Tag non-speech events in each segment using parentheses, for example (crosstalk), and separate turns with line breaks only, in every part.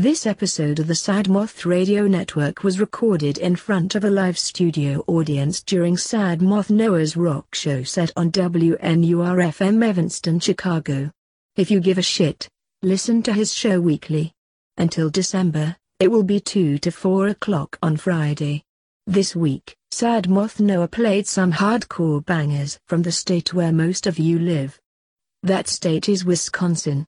This episode of the Sad Moth Radio Network was recorded in front of a live studio audience during Sad Moth Noah's rock show set on WNUR-FM Evanston, Chicago. If you give a shit, listen to his show weekly. Until December, it will be 2 to 4 o'clock on Friday. This week, Sad Moth Noah played some hardcore bangers from the state where most of you live. That state is Wisconsin.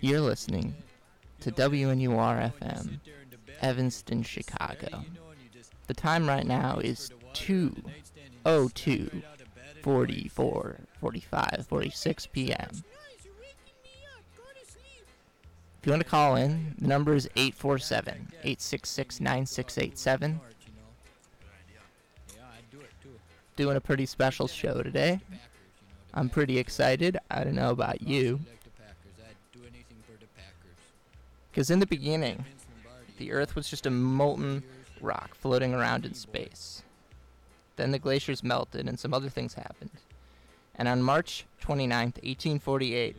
You're listening to WNUR FM, Evanston, Chicago. The time right now is 2:02, 44, 45, 46 p.m. If you want to call in, the number is 847 866 9687. Doing a pretty special show today. I'm pretty excited. I don't know about you. Because in the beginning, the Earth was just a molten rock floating around in space. Then the glaciers melted and some other things happened. And on March 29, 1848,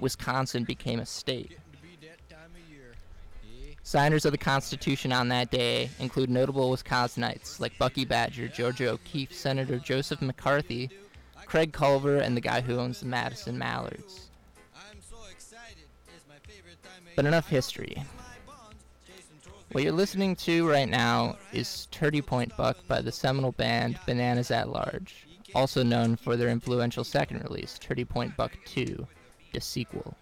Wisconsin became a state. Signers of the Constitution on that day include notable Wisconsinites like Bucky Badger, Georgia O'Keeffe, Senator Joseph McCarthy, Craig Culver, and the guy who owns the Madison Mallards. But enough history. What you're listening to right now is Turdy Point Buck by the seminal band Bananas at Large, also known for their influential second release, Turdy Point Buck 2, the sequel.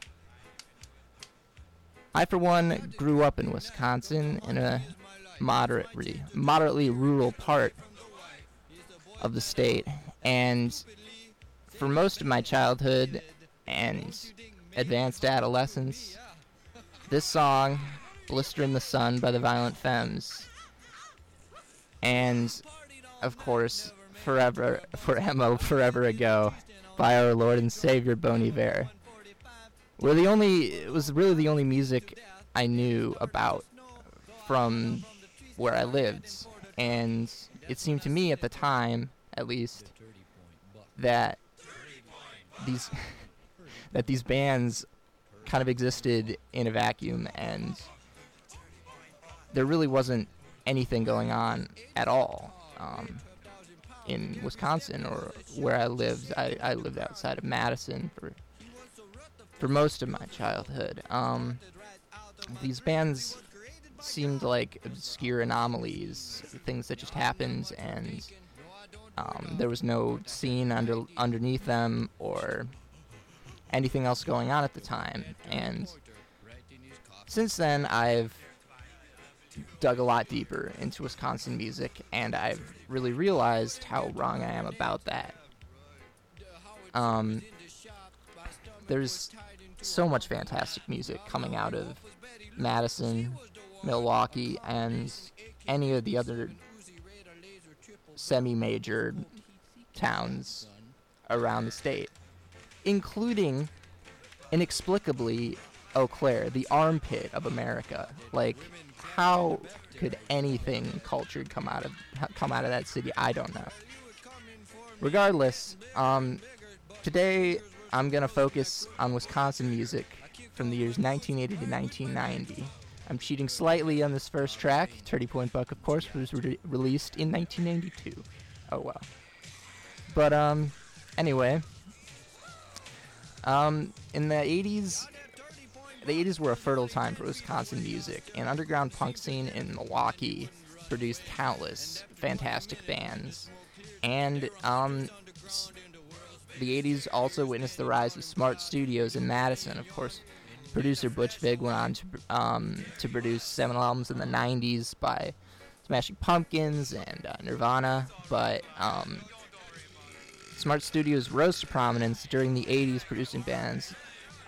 I, for one, grew up in Wisconsin in a moderately, moderately rural part of the state, and for most of my childhood and advanced adolescence, this song, Blister in the Sun by the Violent Femmes, and, of course, Forever, for Emma, Forever Ago by our Lord and Savior Bon Iver were the only it was really the only music I knew about from where I lived, and it seemed to me at the time, at least, that these (laughs) that these bands kind of existed in a vacuum, and there really wasn't anything going on at all um, in Wisconsin or where I lived. I, I lived outside of Madison for for most of my childhood. Um, these bands seemed like obscure anomalies, things that just happened, and um, there was no scene under underneath them or anything else going on at the time. And since then, I've dug a lot deeper into Wisconsin music, and I've really realized how wrong I am about that. Um, there's so much fantastic music coming out of Madison, Milwaukee, and any of the other semi major towns around the state, including inexplicably Eau Claire, the armpit of America. Like, how could anything cultured come out of come out of that city? I don't know. Regardless, um, today I'm to focus on Wisconsin music from the years 1980 to 1990. I'm cheating slightly on this first track. Turdy Point Buck, of course, was re- released in 1992. Oh well. But um, anyway, um, in the 80s, the 80s were a fertile time for Wisconsin music, and underground punk scene in Milwaukee produced countless fantastic bands, and um, the 80s also witnessed the rise of smart studios in Madison. Of course, producer Butch Vig went on to, um, to produce seven albums in the 90s by Smashing Pumpkins and uh, Nirvana, but um, Smart Studios rose to prominence during the 80s producing bands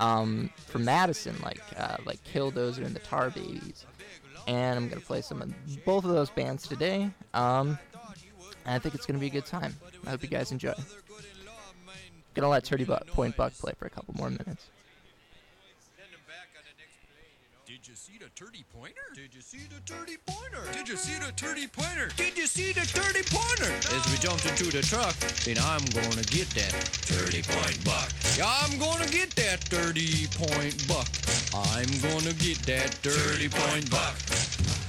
um, from Madison, like uh, like Killdozer and the Tar Babies. And I'm to play some of both of those bands today. Um, and I think it's to be a good time. I hope you guys enjoy. Gonna let Turdy Buck, Point Buck play for a couple more minutes.
30 pointer? Did you see the 30 pointer? Did you see the 30 pointer? Did you see the 30 pointer? As we jumped into the truck, then I'm gonna get that 30 point buck. Yeah, I'm gonna get that 30 point buck. I'm gonna get that 30 point buck.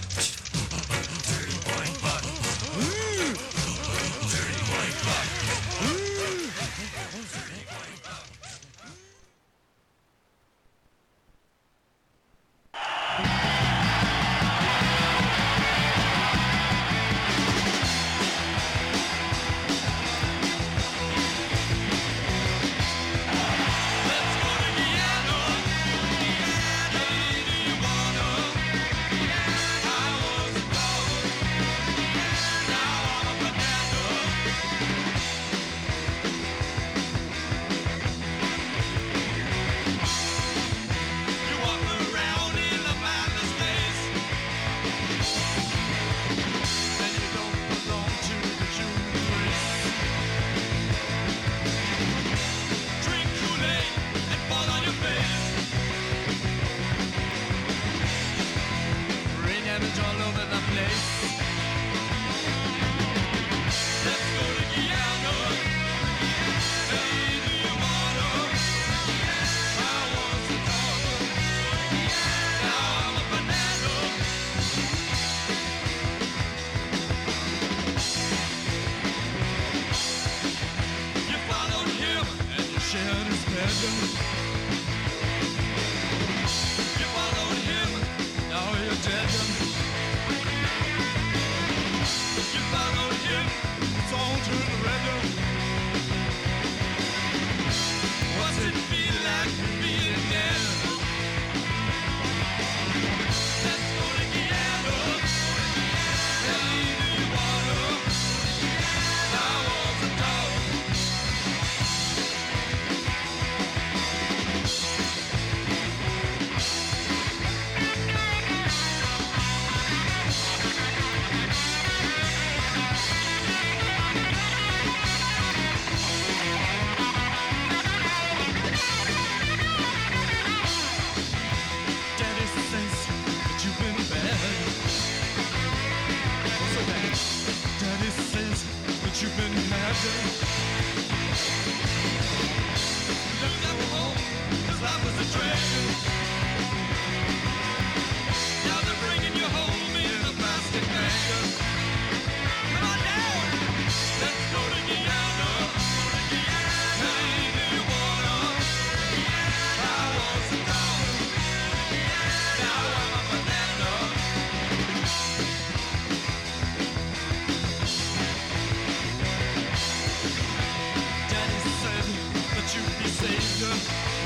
seja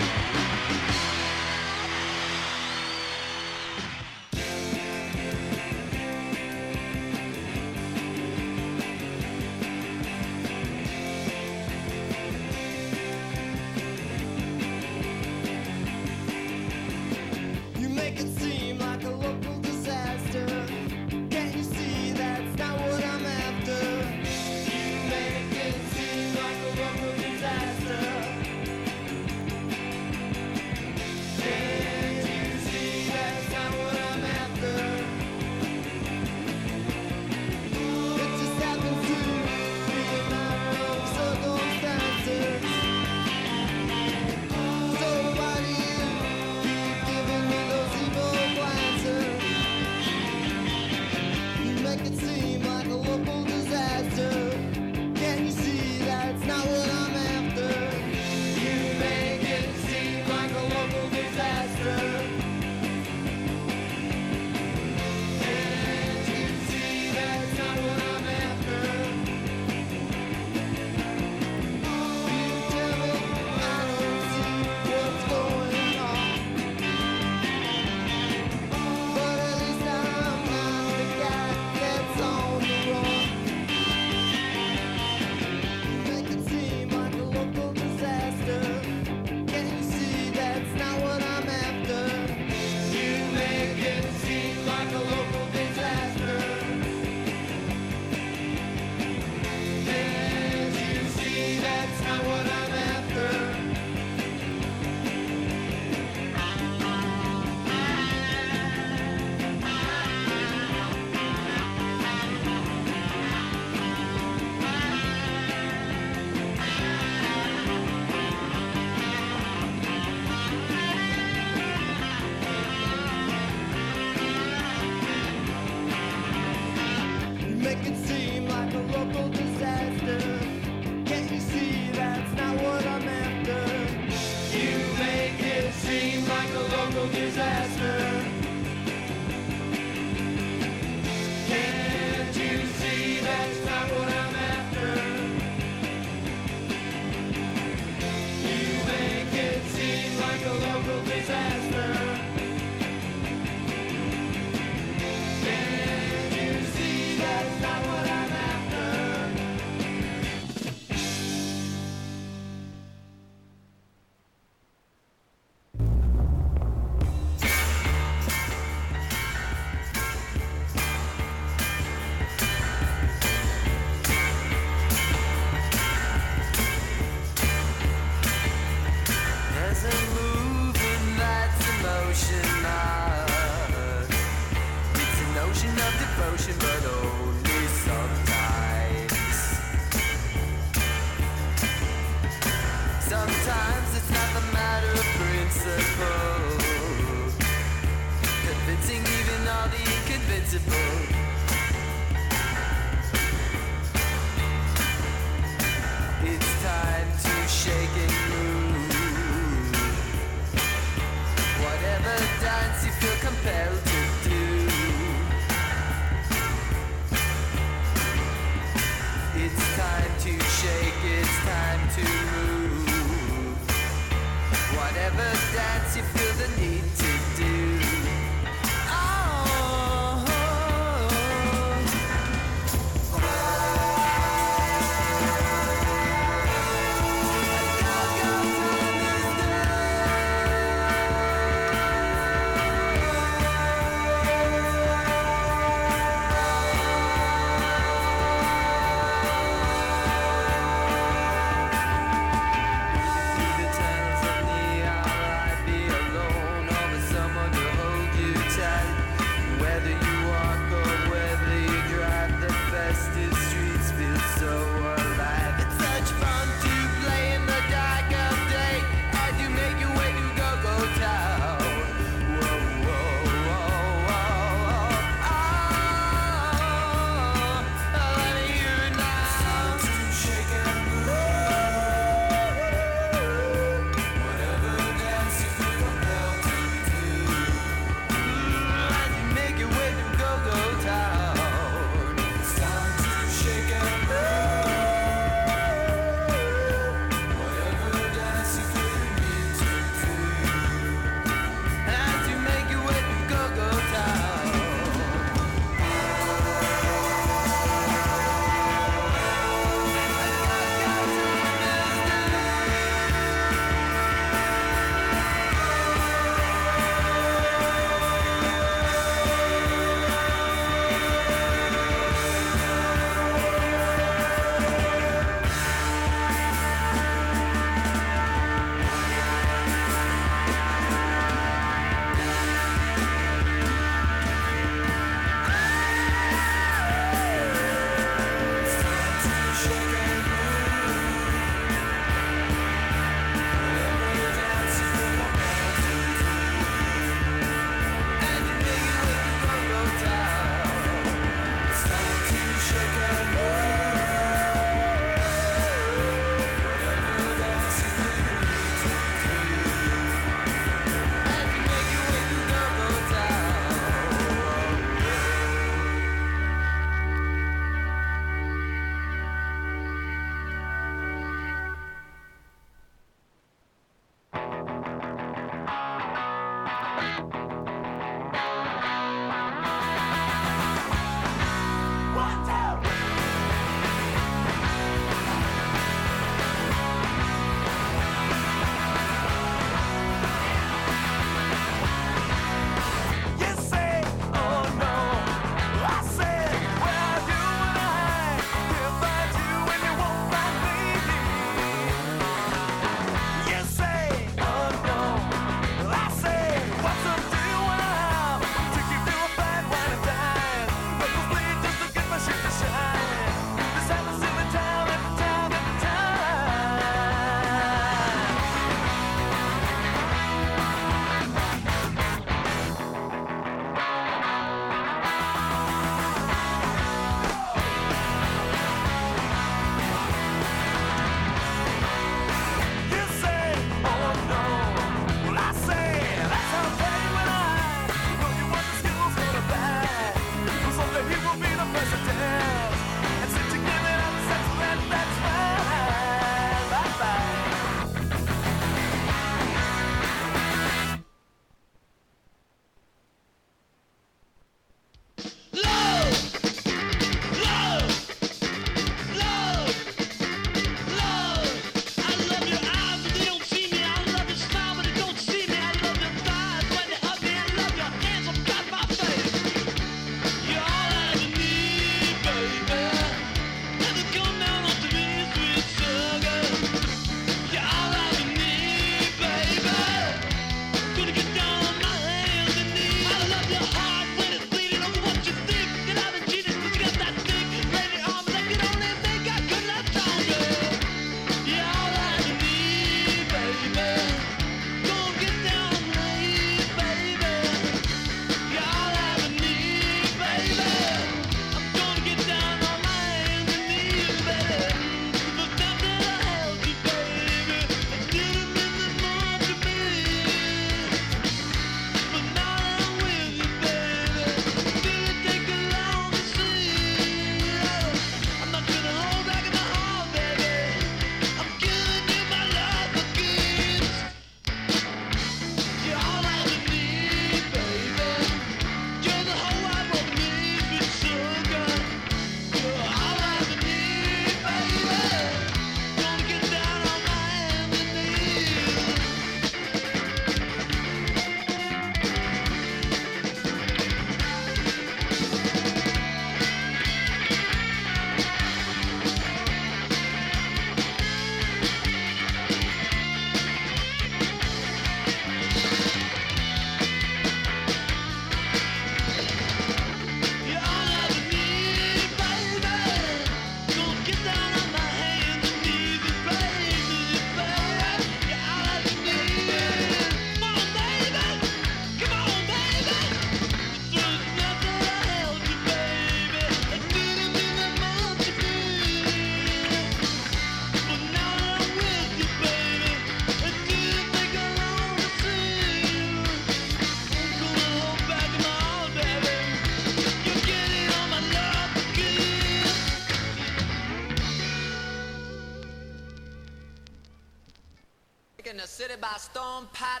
by storm,
pot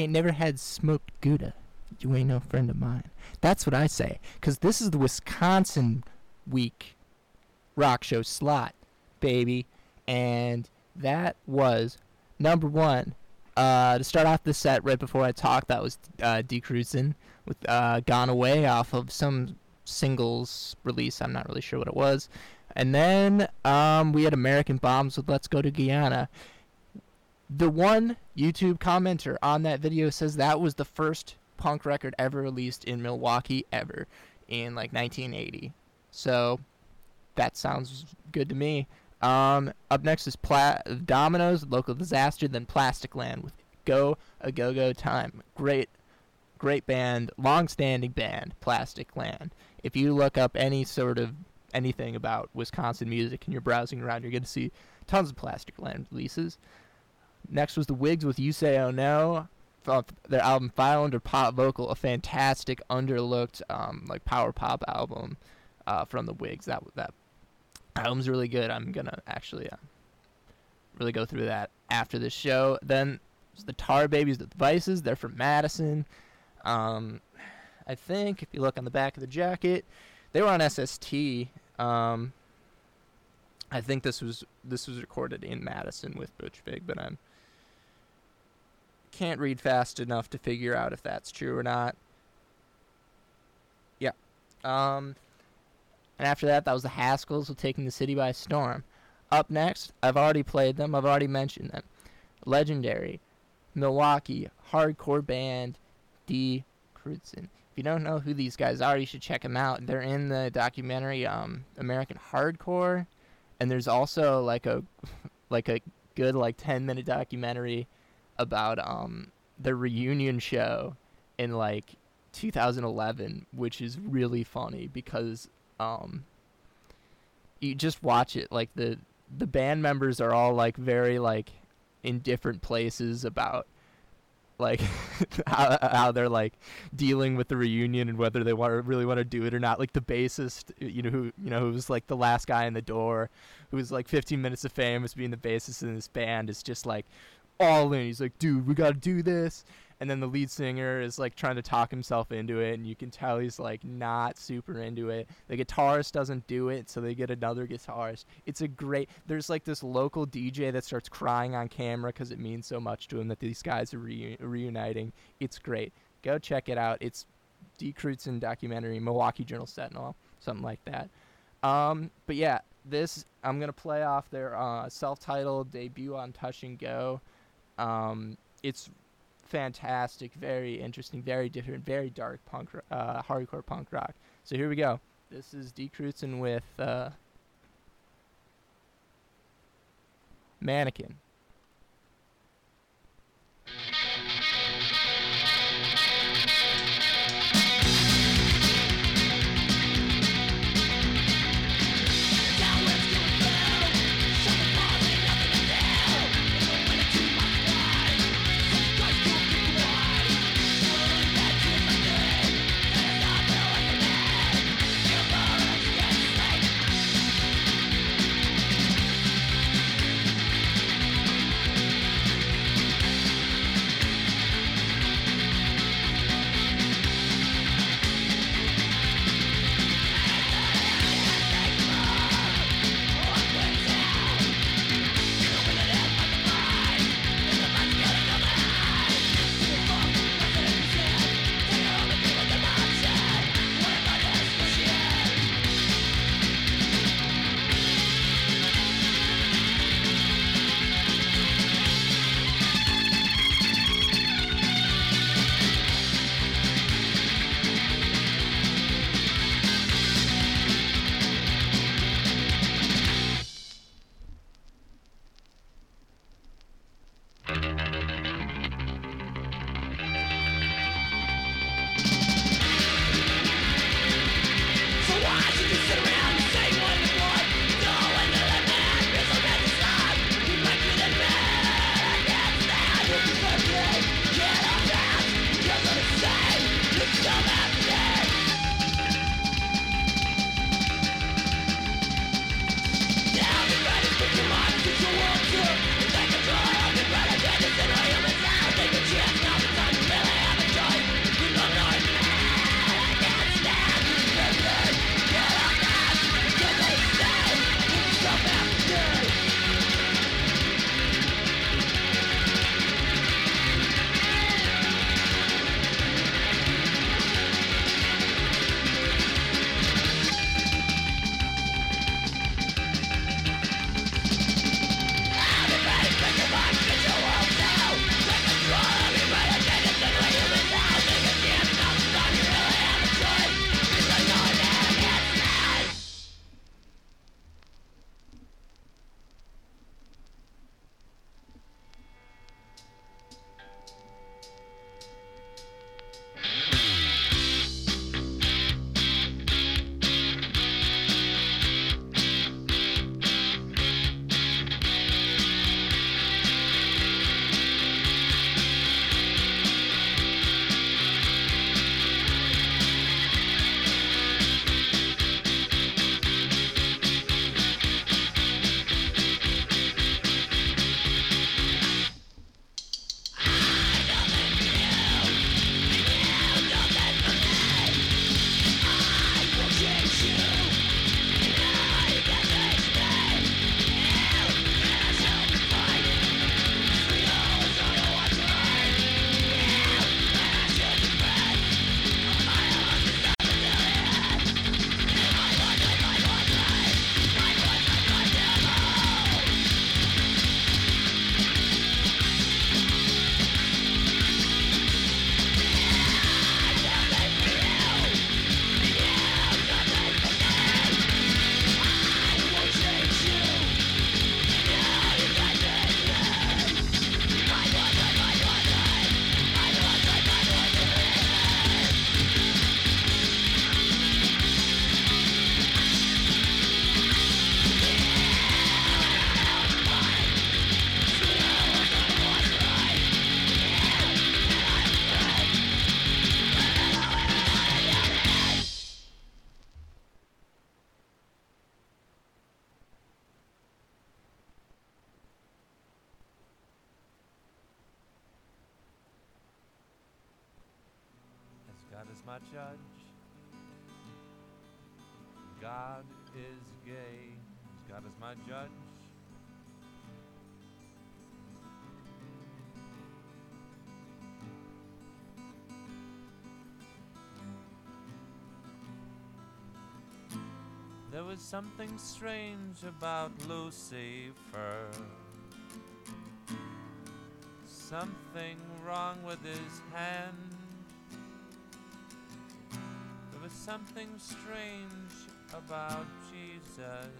ain't never had smoked Gouda, you ain't no friend of mine. That's what I say. Because this is the Wisconsin week rock show slot, baby. And that was number one. Uh, to start off the set right before I talked, that was uh, D. With uh, Gone Away off of some singles release. I'm not really sure what it was. And then um, we had American Bombs with Let's Go to Guyana the one YouTube commenter on that video says that was the first punk record ever released in Milwaukee ever in like 1980. So that sounds good to me. Um, up next is Pla- Dominoes, Local Disaster, then Plastic Land with Go a Go Go Time. Great, great band, long-standing band, Plastic Land. If you look up any sort of anything about Wisconsin music and you're browsing around, you're going to see tons of Plastic Land releases. Next was the Wigs with You Say Oh No, their album File Under Pop Vocal, a fantastic, underlooked, um, like power pop album uh, from the Wigs. That that album's really good. I'm gonna actually uh, really go through that after this show. Then the Tar Babies, the Devices. They're from Madison. Um, I think if you look on the back of the jacket, they were on SST. Um, I think this was this was recorded in Madison with Butch Vig, but I'm can't read fast enough to figure out if that's true or not. Yeah. Um and after that that was the Haskells with taking the city by storm. Up next, I've already played them, I've already mentioned them. Legendary Milwaukee hardcore band Die Kreuzen. If you don't know who these guys are, you should check them out. They're in the documentary um American Hardcore and there's also like a (laughs) like a good like 10 minute documentary about um the reunion show in like 2011 which is really funny because um you just watch it like the the band members are all like very like in different places about like (laughs) how, how they're like dealing with the reunion and whether they want to really want to do it or not. Like the bassist you know who you know who was like the last guy in the door who was like 15 minutes of fame as being the bassist in this band is just like all in. He's like dude we got to do this. And then the lead singer is like trying to talk himself into it and you can tell he's like not super into it. The guitarist doesn't do it so they get another guitarist. It's a great there's like this local dj that starts crying on camera because it means so much to him that these guys are reu- reuniting. It's great. Go check it out. It's Die Kreuzen documentary, Milwaukee Journal Sentinel, something like that. Um, but yeah, this I'm gonna play off their uh, self-titled debut on Touch and Go. Um, it's fantastic, very interesting, very different, very dark punk, uh, hardcore punk rock. So here we go. This is Die Kreuzen with uh, Mannequin.
Was something strange about Lucifer. Something wrong with his hand. There was something strange about Jesus.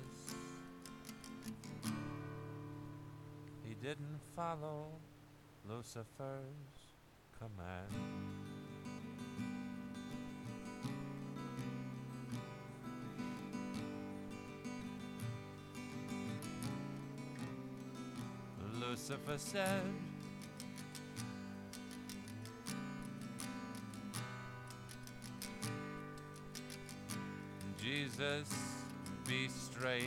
He didn't follow Lucifer's command. Lucifer said, Jesus, be straight.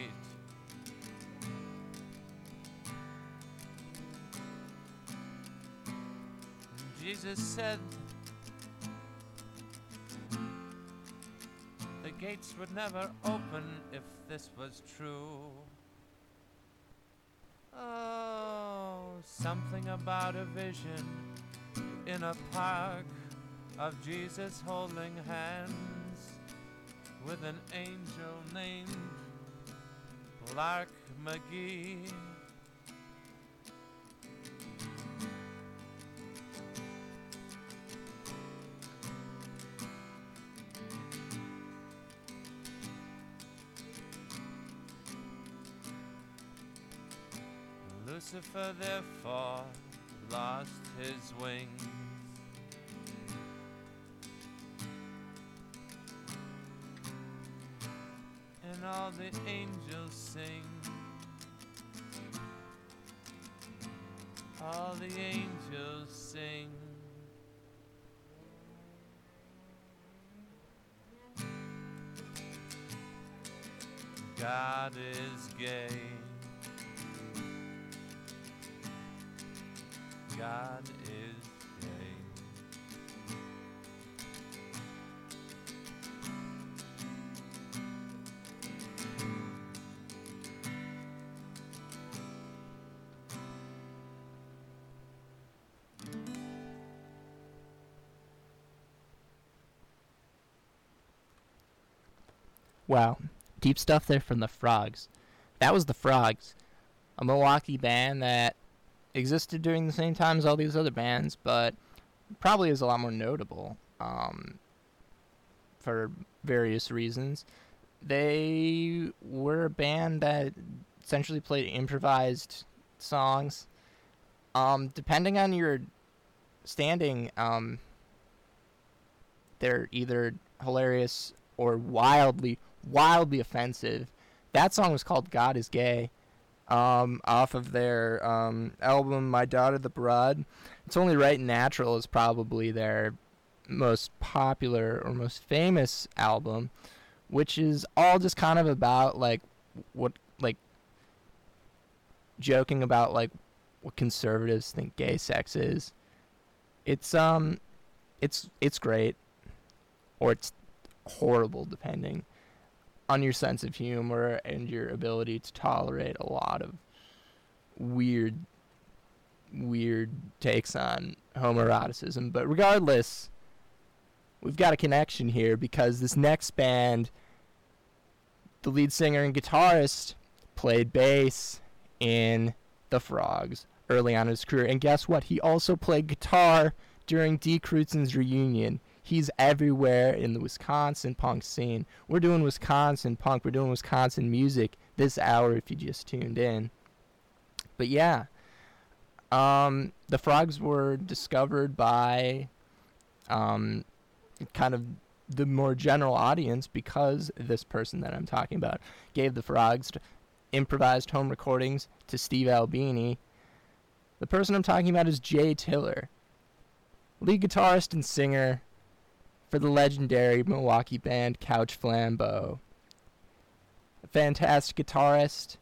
Jesus said, the gates would never open if this was true. Oh, something about a vision in a park of Jesus holding hands with an angel named Lark McGee. Lucifer therefore lost his wings. And all the angels sing. All the angels sing. God is gay. God is.
Wow, deep stuff there from the Frogs. That was the Frogs, a Milwaukee band that existed during the same time as all these other bands, but probably is a lot more notable um, for various reasons. They were a band that essentially played improvised songs. Um, depending on your standing, um, they're either hilarious or wildly, wildly offensive. That song was called "God Is Gay." Um, off of their um, album My Daughter the Broad. It's Only Right Natural is probably their most popular or most famous album, which is all just kind of about like what like joking about like what conservatives think gay sex is. It's um it's it's great or it's horrible depending on your sense of humor and your ability to tolerate a lot of weird weird takes on homoeroticism but regardless we've got a connection here because this next band the lead singer and guitarist played bass in the frogs early on in his career and guess what he also played guitar during Die Kreuzen's reunion he's everywhere in the Wisconsin punk scene. We're doing Wisconsin punk. We're doing Wisconsin music this hour if you just tuned in. But yeah, um, the frogs were discovered by um, kind of the more general audience because this person that I'm talking about gave the frogs improvised home recordings to Steve Albini. The person I'm talking about is Jay Tiller, lead guitarist and singer for the legendary Milwaukee band Couch Flambeau. A fantastic guitarist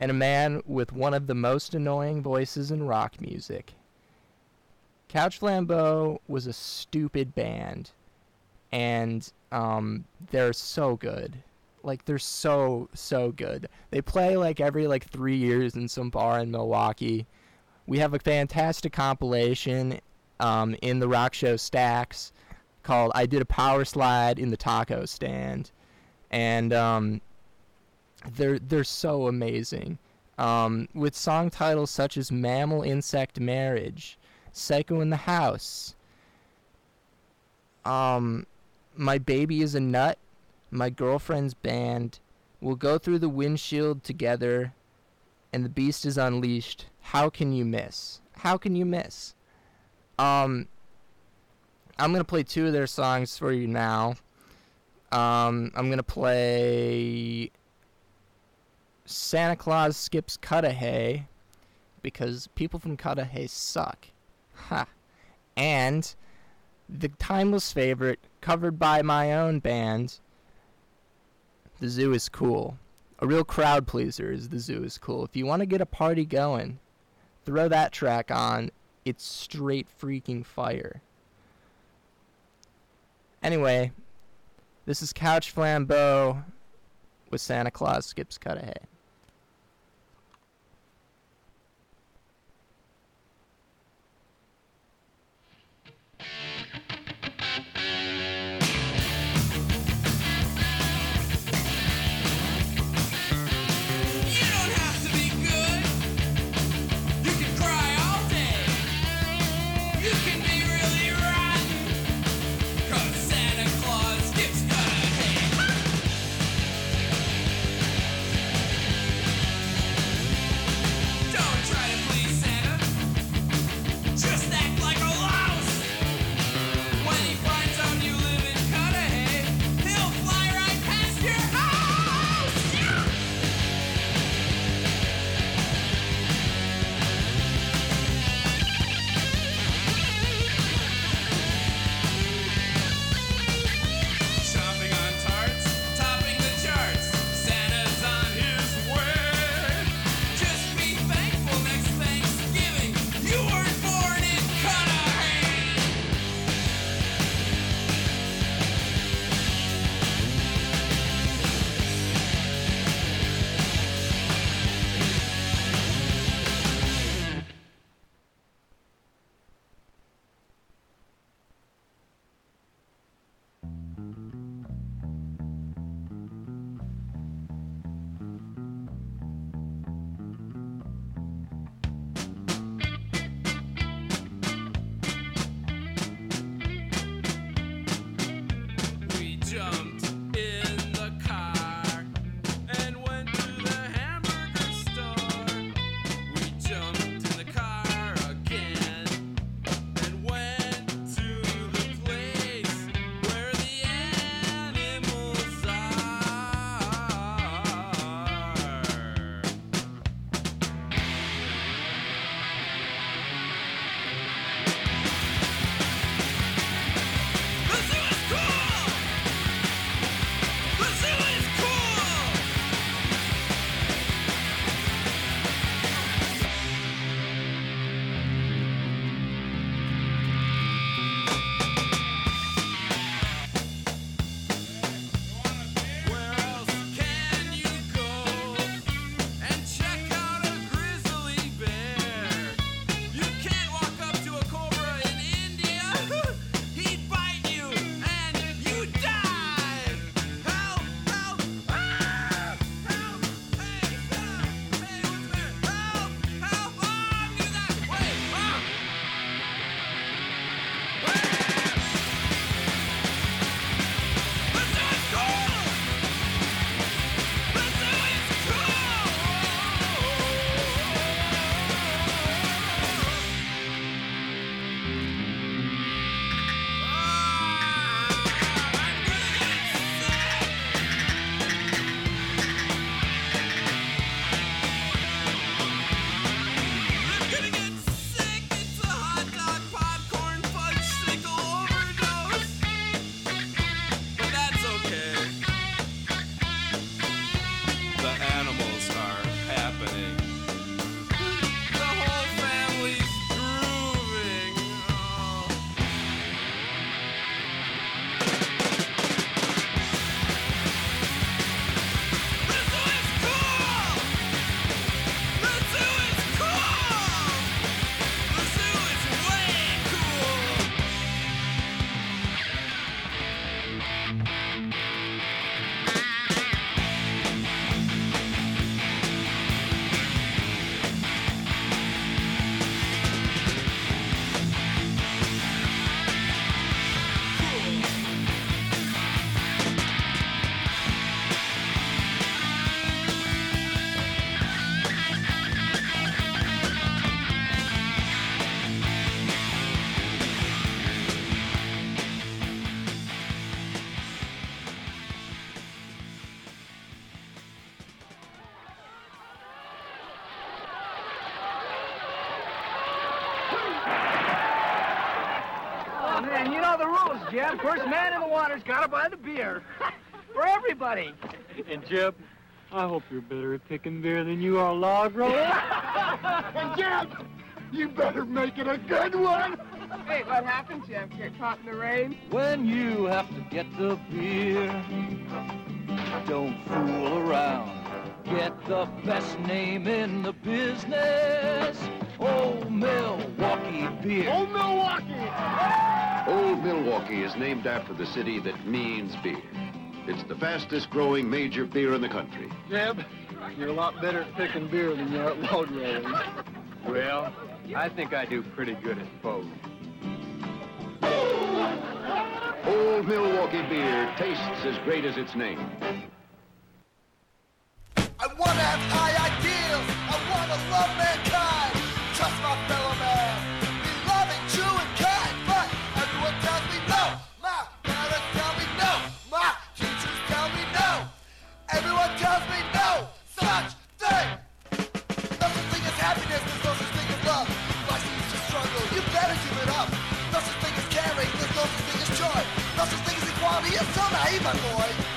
and a man with one of the most annoying voices in rock music. Couch Flambeau was a stupid band. and um, they're so good. Like they're so so good. They play like every like three years in some bar in Milwaukee. We have a fantastic compilation um, in the rock show stacks called "I Did a Power Slide in the Taco Stand," and um, they're they're so amazing. Um, with song titles such as "Mammal Insect Marriage," "Psycho in the House," um, "My Baby Is a Nut," "My Girlfriend's Band," "We'll Go Through the Windshield Together," and "The Beast Is Unleashed." How can you miss? How can you miss? Um, I'm gonna play two of their songs for you now. Um, I'm gonna play Santa Claus skips Cudahy because people from Cudahy suck. Ha. And the timeless favorite covered by my own band, The Zoo is Cool. A real crowd pleaser is The Zoo is Cool. If you want to get a party going, throw that track on. It's straight freaking fire. Anyway, this is Couch Flambeau with Santa Claus Skips Cudahy
First man in the water's got to buy the beer. (laughs) For everybody.
And Jeb, I hope you're better at picking beer than you are log rolling. (laughs)
and Jeb, you better make it a good one.
Hey, what happened, Jeb? Get caught in the rain?
When you have to get the beer, don't fool around. Get the best name in the business. Old Milwaukee beer.
Old Milwaukee!
Old Milwaukee is named after the city that means beer. It's the fastest growing major beer in the country.
Jeb, you're a lot better at picking beer than you are at log rolling.
Well, I think I do pretty good at both.
Old Milwaukee beer tastes as great as its name.
I want to have high ideals. I want to love mankind. You're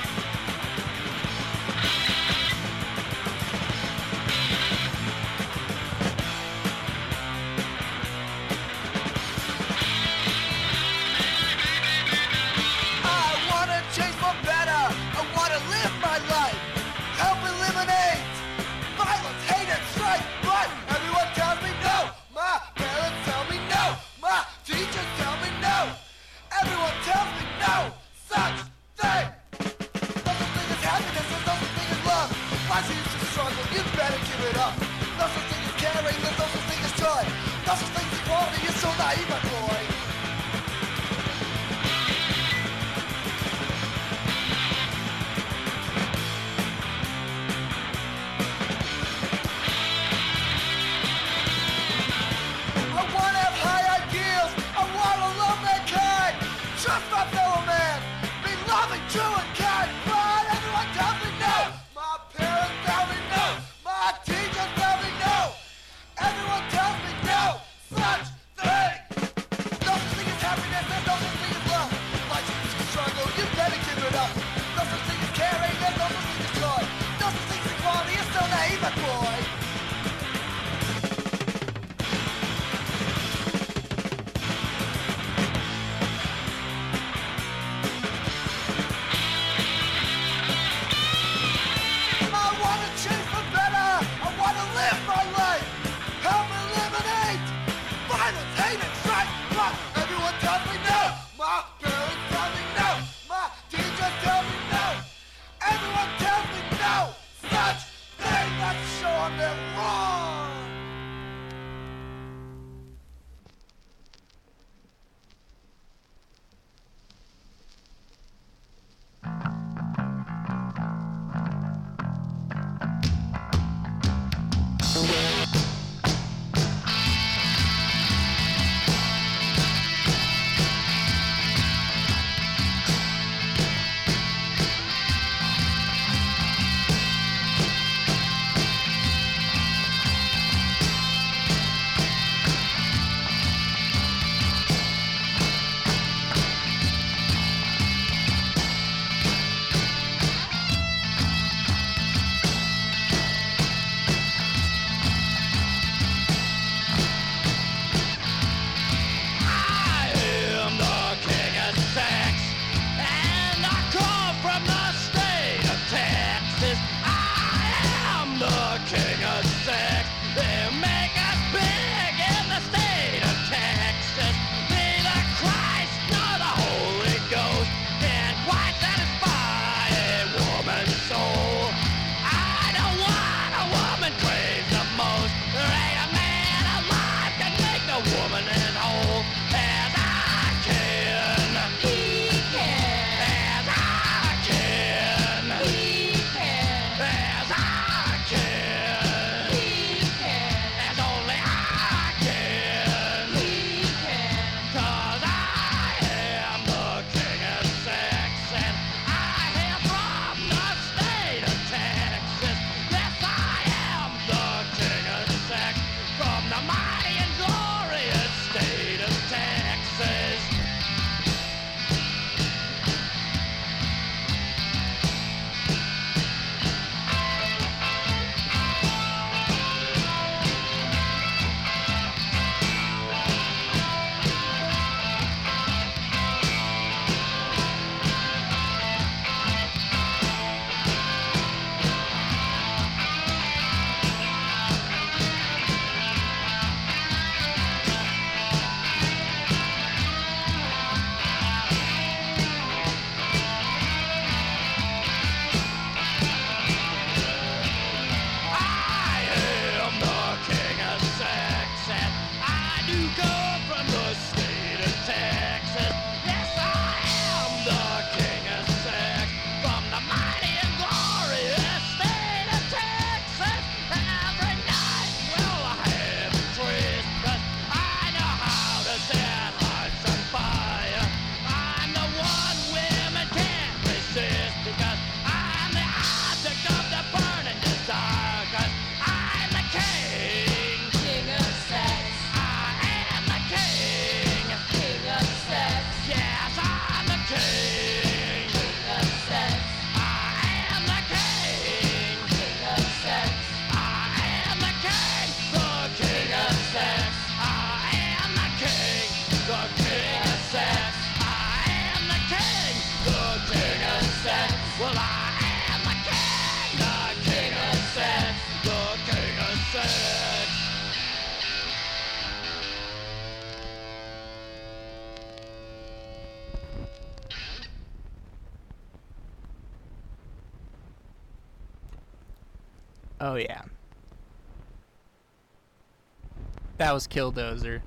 was Killdozer.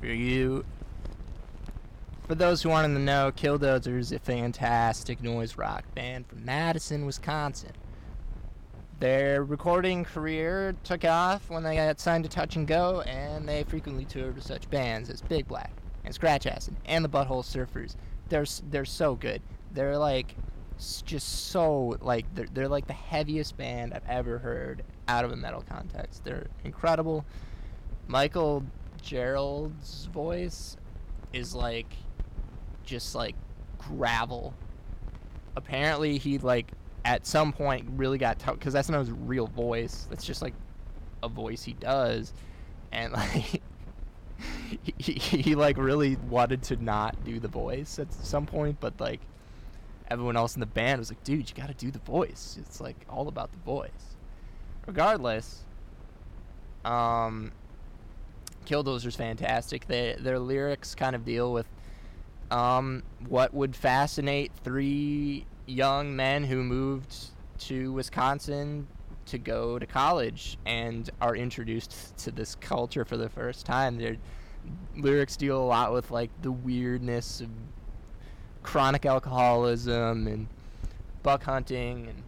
For you For those who aren't in the know, Killdozer is a fantastic noise rock band from Madison, Wisconsin. Their recording career took off when they got signed to Touch and Go, and they frequently toured with such bands as Big Black and Scratch Acid and the Butthole Surfers. They're they're so good. They're like just so like they're they're like the heaviest band I've ever heard out of a metal context. They're incredible. Michael Gerald's voice is like just like gravel. Apparently he like at some point really got tough because that's not his real voice. That's just like a voice he does, and (laughs) like he, he, like really wanted to not do the voice at some point, but like everyone else in the band was like, dude, you gotta do the voice. It's like all about the voice. Regardless, um, Killdozer's fantastic. They, their lyrics kind of deal with um, what would fascinate three young men who moved to Wisconsin to go to college and are introduced to this culture for the first time. Their lyrics deal a lot with like the weirdness of chronic alcoholism and buck hunting and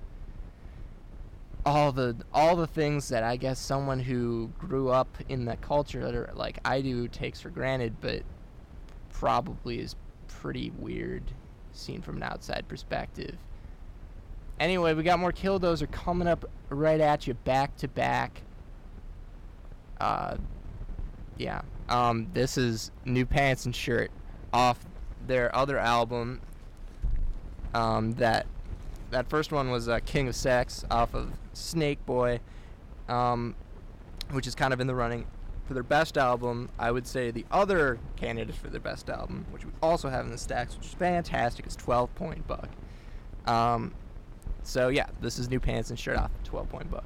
all the all the things that I guess someone who grew up in that culture like I do takes for granted, but probably is pretty weird seen from an outside perspective. Anyway, we got more Killdozer coming up right at you back to back. Uh, yeah. Um, this is New Pants and Shirt off their other album. Um, that that first one was uh, King of Sex off of Snake Boy, um, which is kind of in the running for their best album. I would say the other candidate for their best album, which we also have in the stacks, which is fantastic, is 12 Point Buck. Um, so yeah, this is New Pants and Shirt off 12 Point Buck.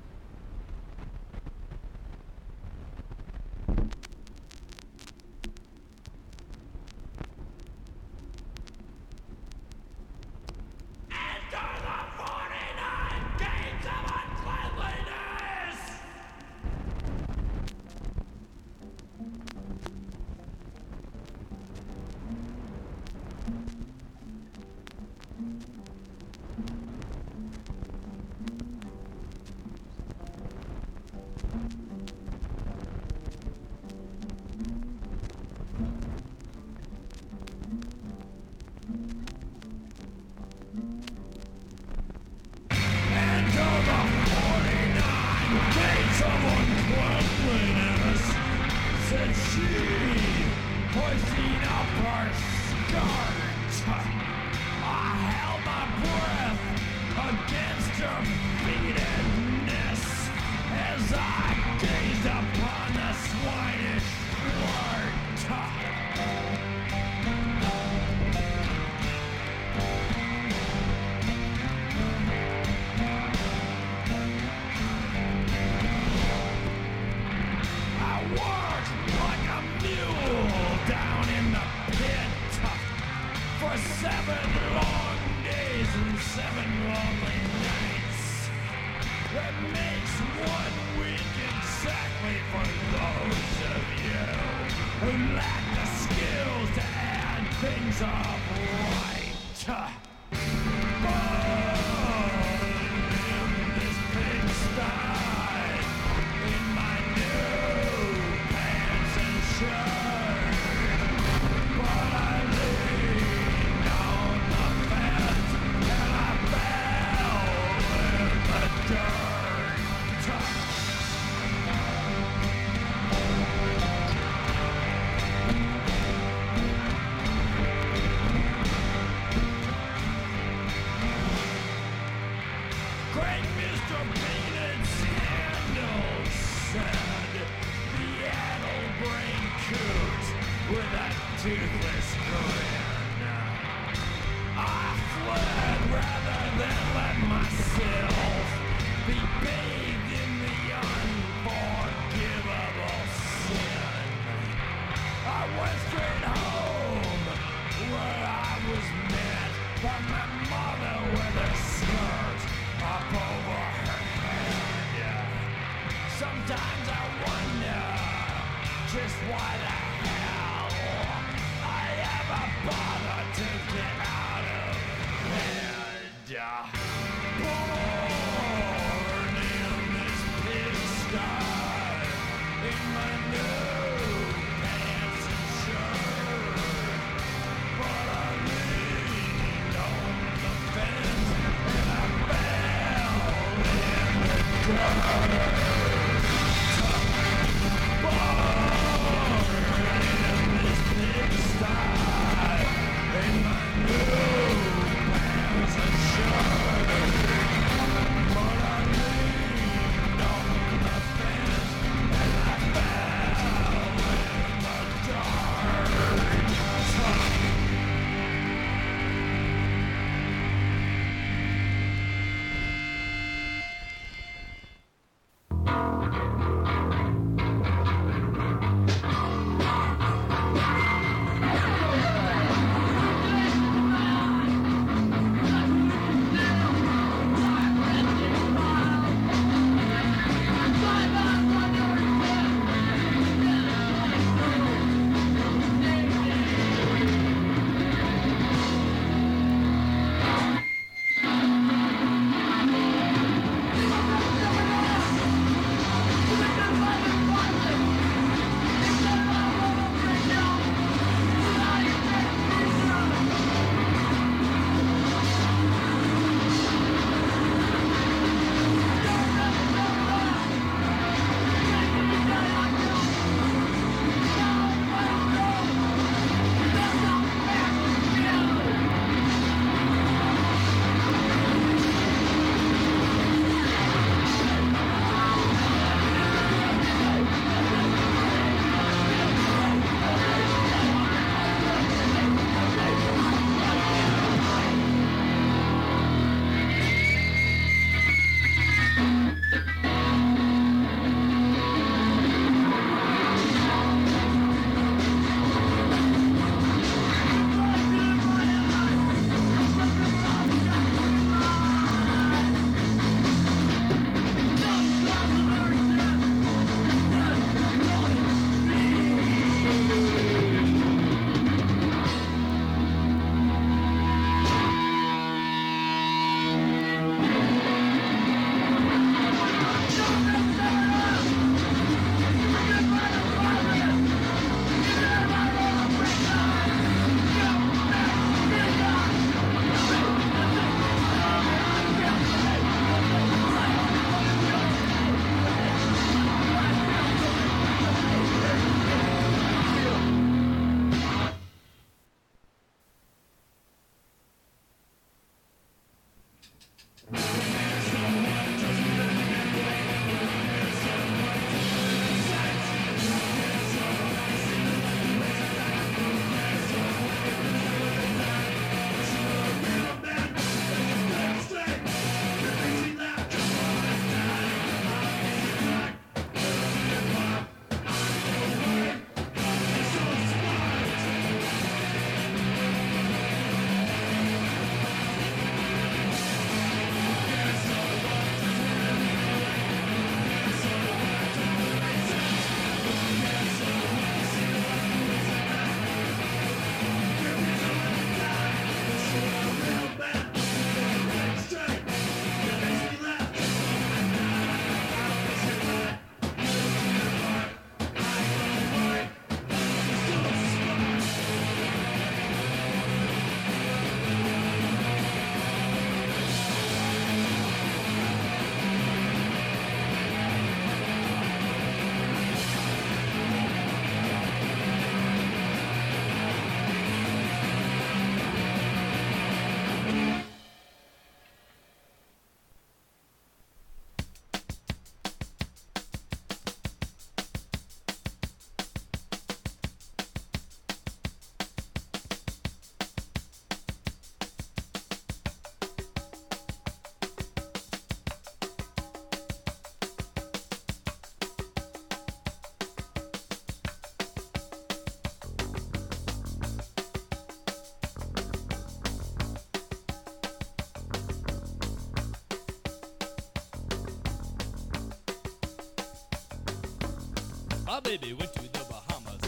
My
baby went to the Bahamas.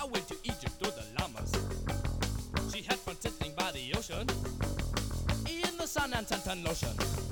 I went to Egypt with the llamas. She had fun sitting by the ocean in the sun and suntan lotion.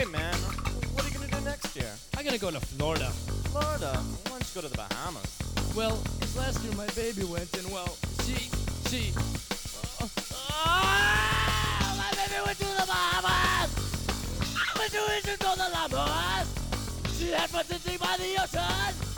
hey man, what are you gonna do next year?
I'm gonna go to Florida.
Florida? Why don't you go to the Bahamas?
Well, this last year my baby went, and well, she, she. Uh, oh, my baby went to the Bahamas! I went to Egypt on the Bahamas! She had fun by the ocean!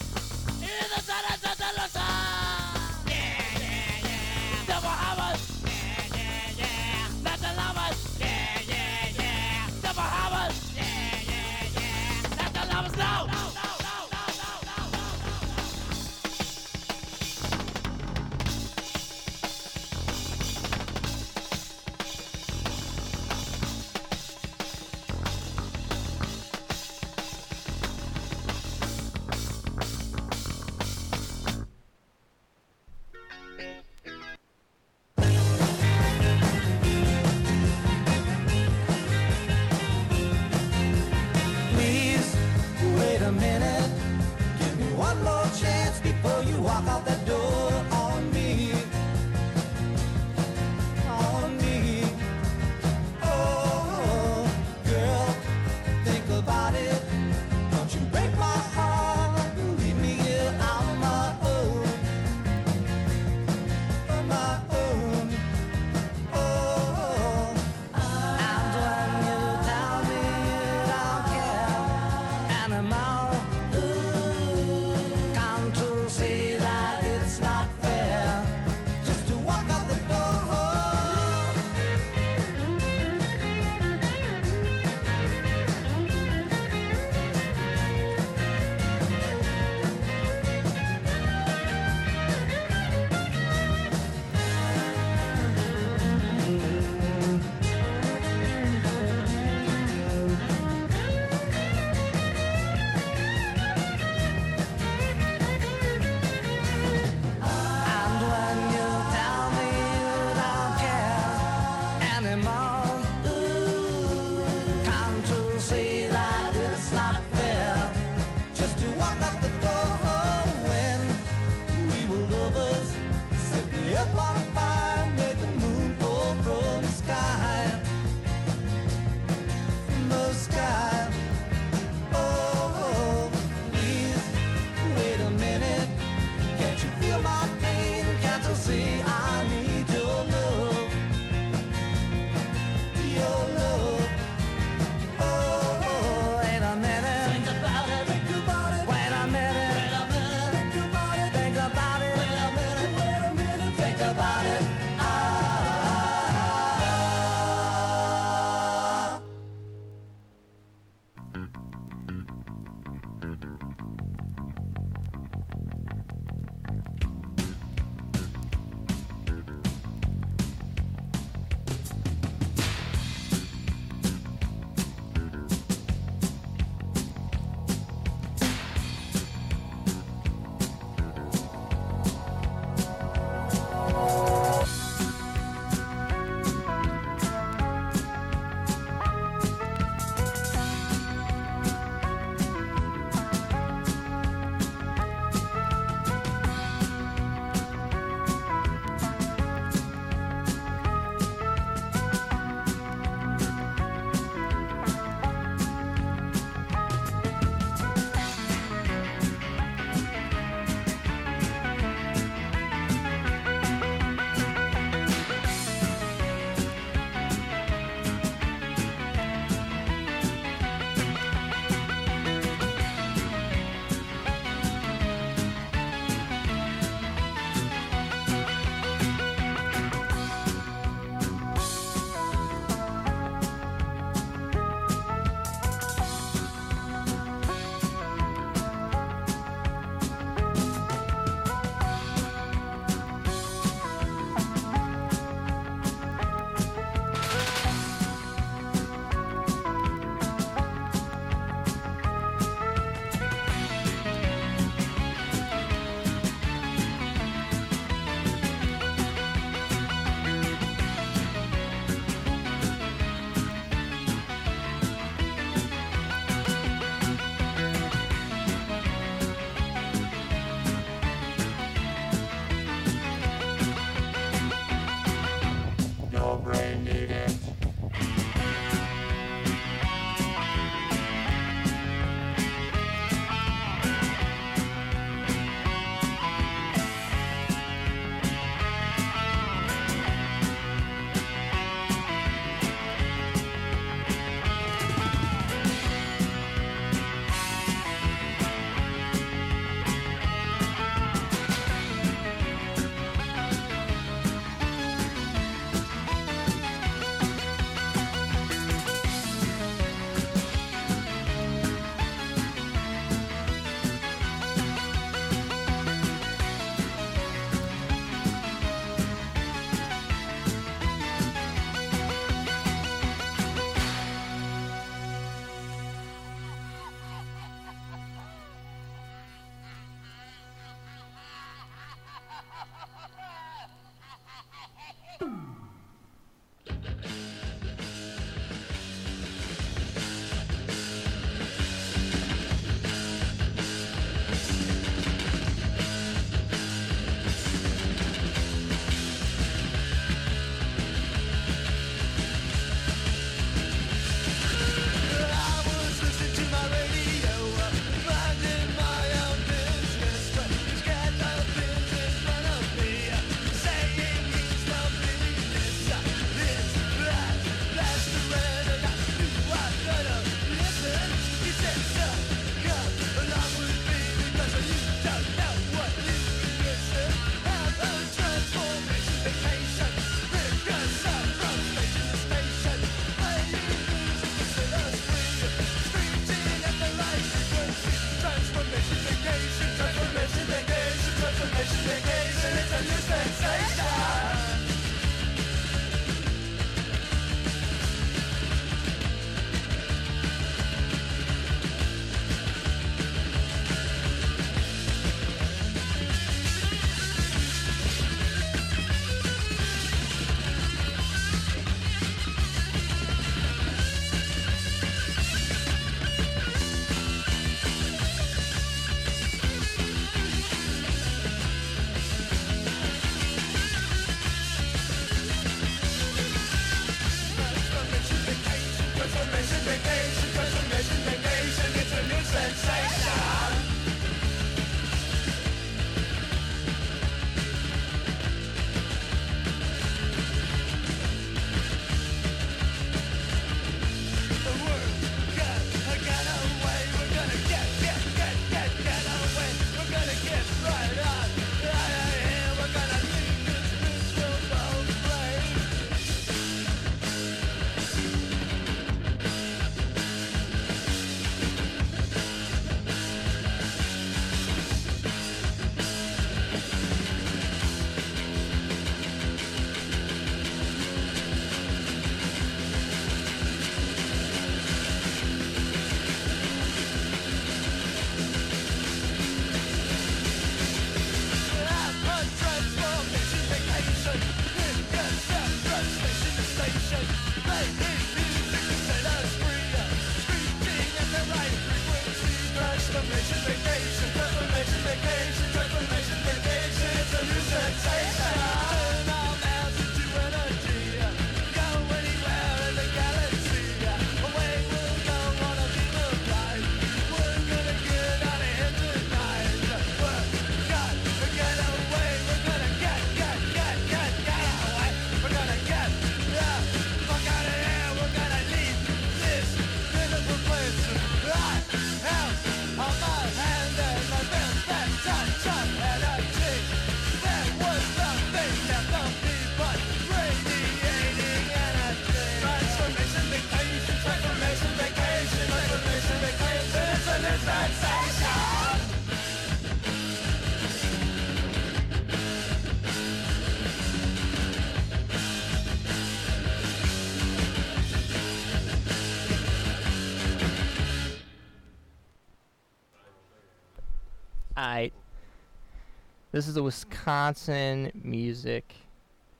This
is the Wisconsin Music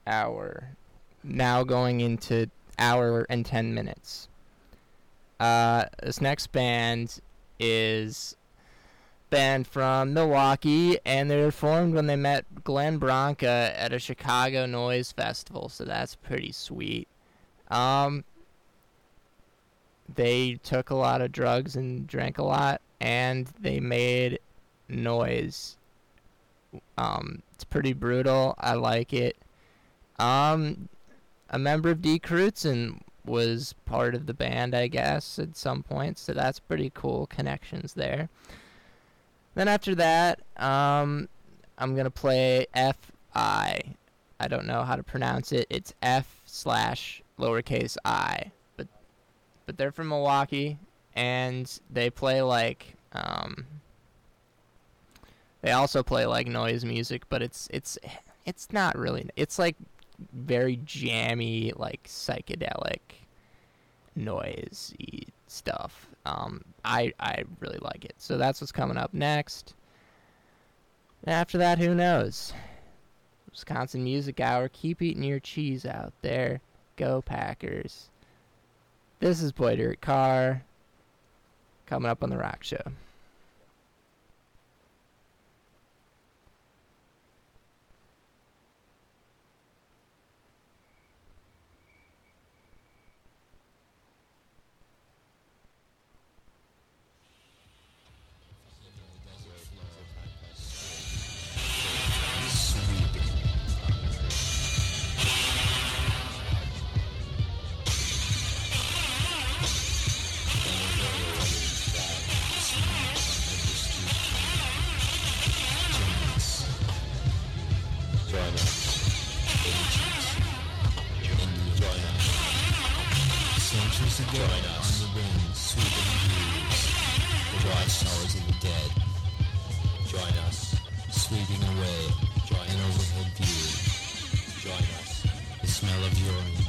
Hour. Now going into hour and 10 minutes. Uh, this next band is band from Milwaukee, and they were formed when they met Glenn Branca at a Chicago Noise Festival, so that's pretty sweet. Um, they took a lot of drugs and drank a lot, and they made noise. Um, it's pretty brutal. I like it. Um, a member of Die Kreuzen was part of the band, I guess, at some point, so that's pretty cool connections there. Then after that, um, I'm gonna play F I. I don't know how to pronounce it. It's F slash lowercase I, but but they're from Milwaukee, and they play like um, they also play like noise music, but it's it's it's not really. It's like very jammy, like psychedelic noisy stuff. Um, I I really like it. So that's what's coming up next. After that, who knows? Wisconsin Music Hour. Keep eating your cheese out there. Go Packers. This is Boy Dirt Car. Coming up on the Rock Show.
Centuries ago, Join us. on the wind, sweeping blues, the white snows of the dead. Join us, sweeping away, join an overhead view. Join us. The smell of urine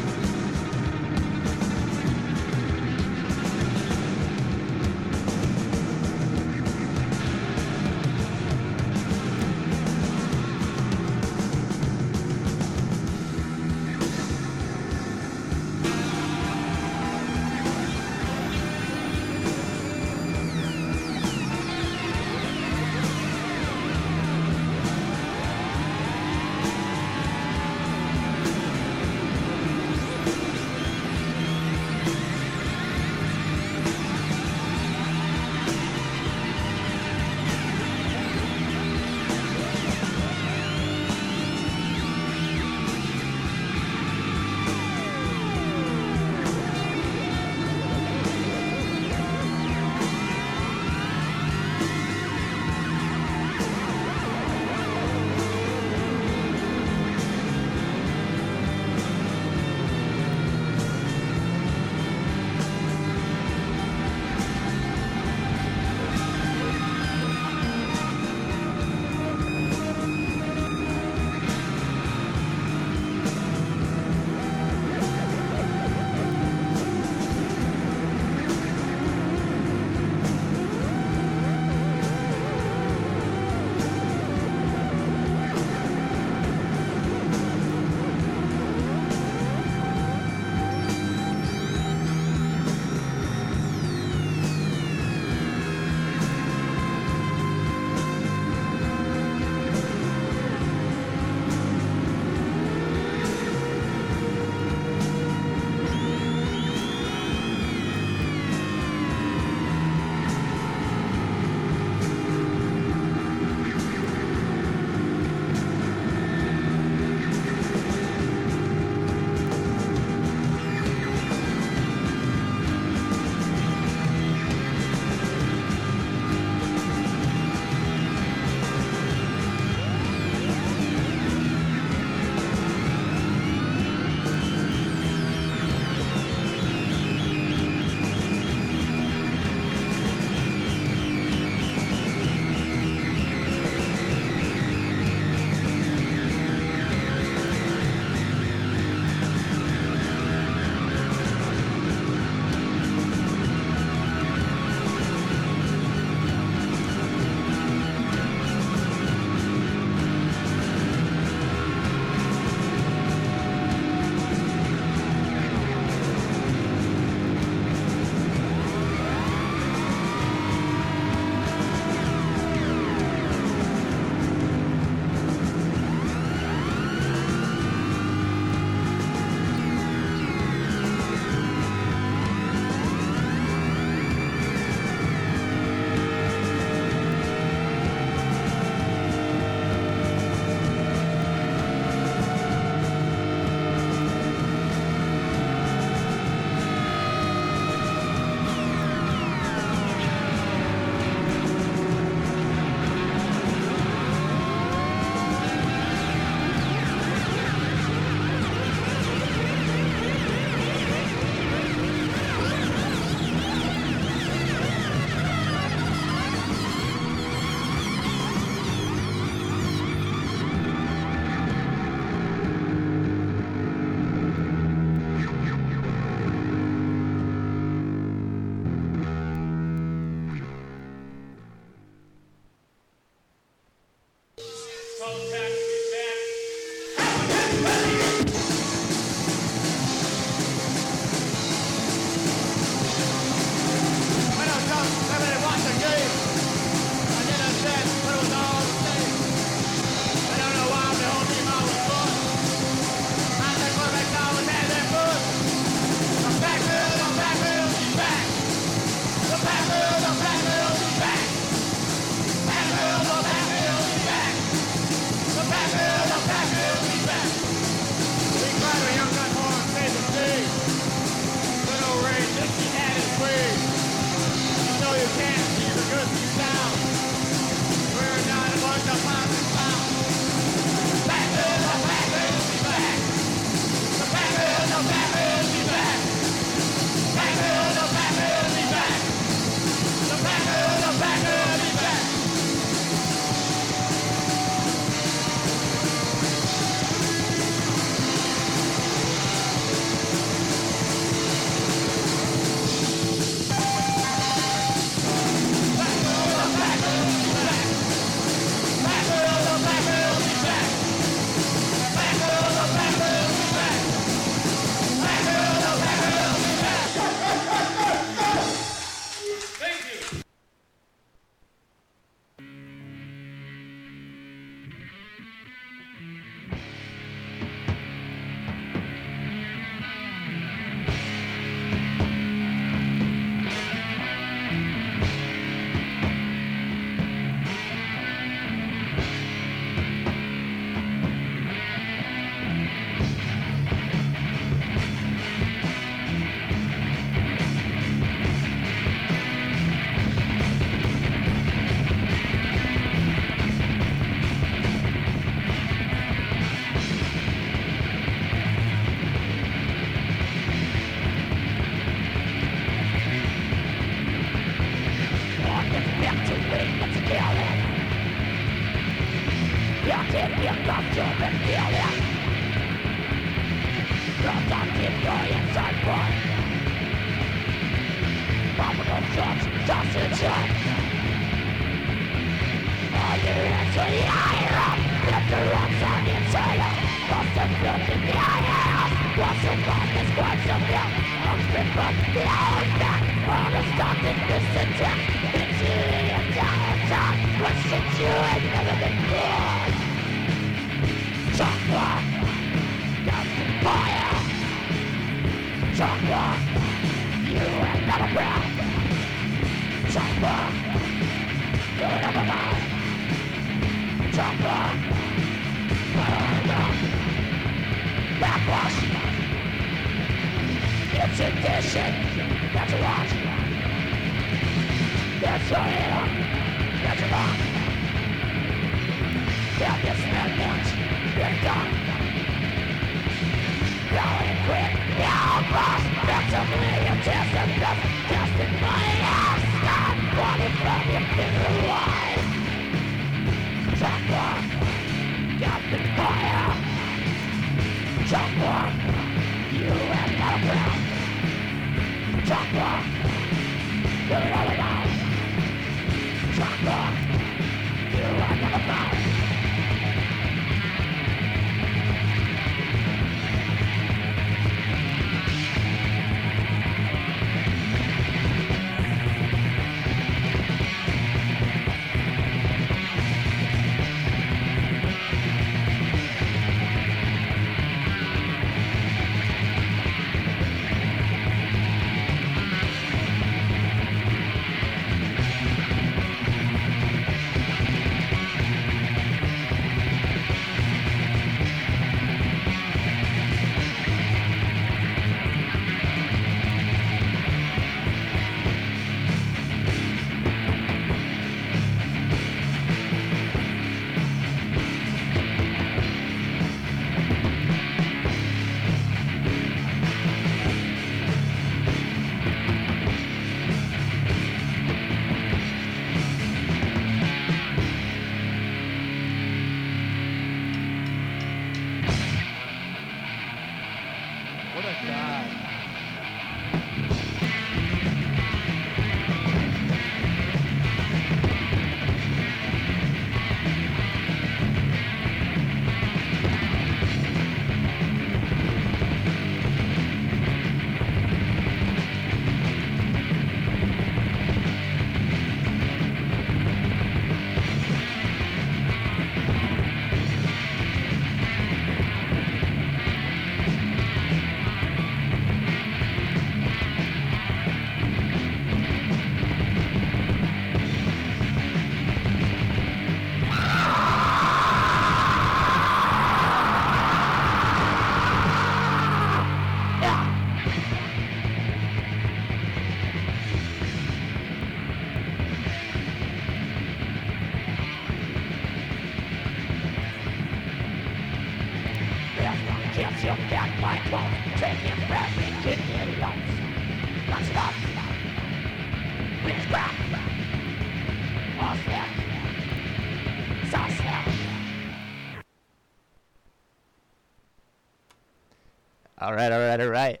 All right, all right, all right.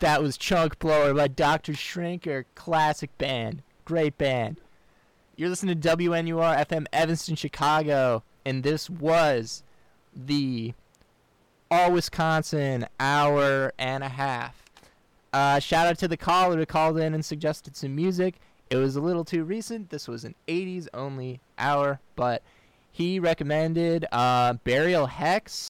That was Chunk Blower by Dr. Shrinker. Classic band. Great band. You're listening to WNUR FM Evanston, Chicago, and this was the All Wisconsin hour and a half. Uh, shout out to the caller who called in and suggested some music. It was a little too recent. This was an 80s only hour, but he recommended uh, Burial Hex.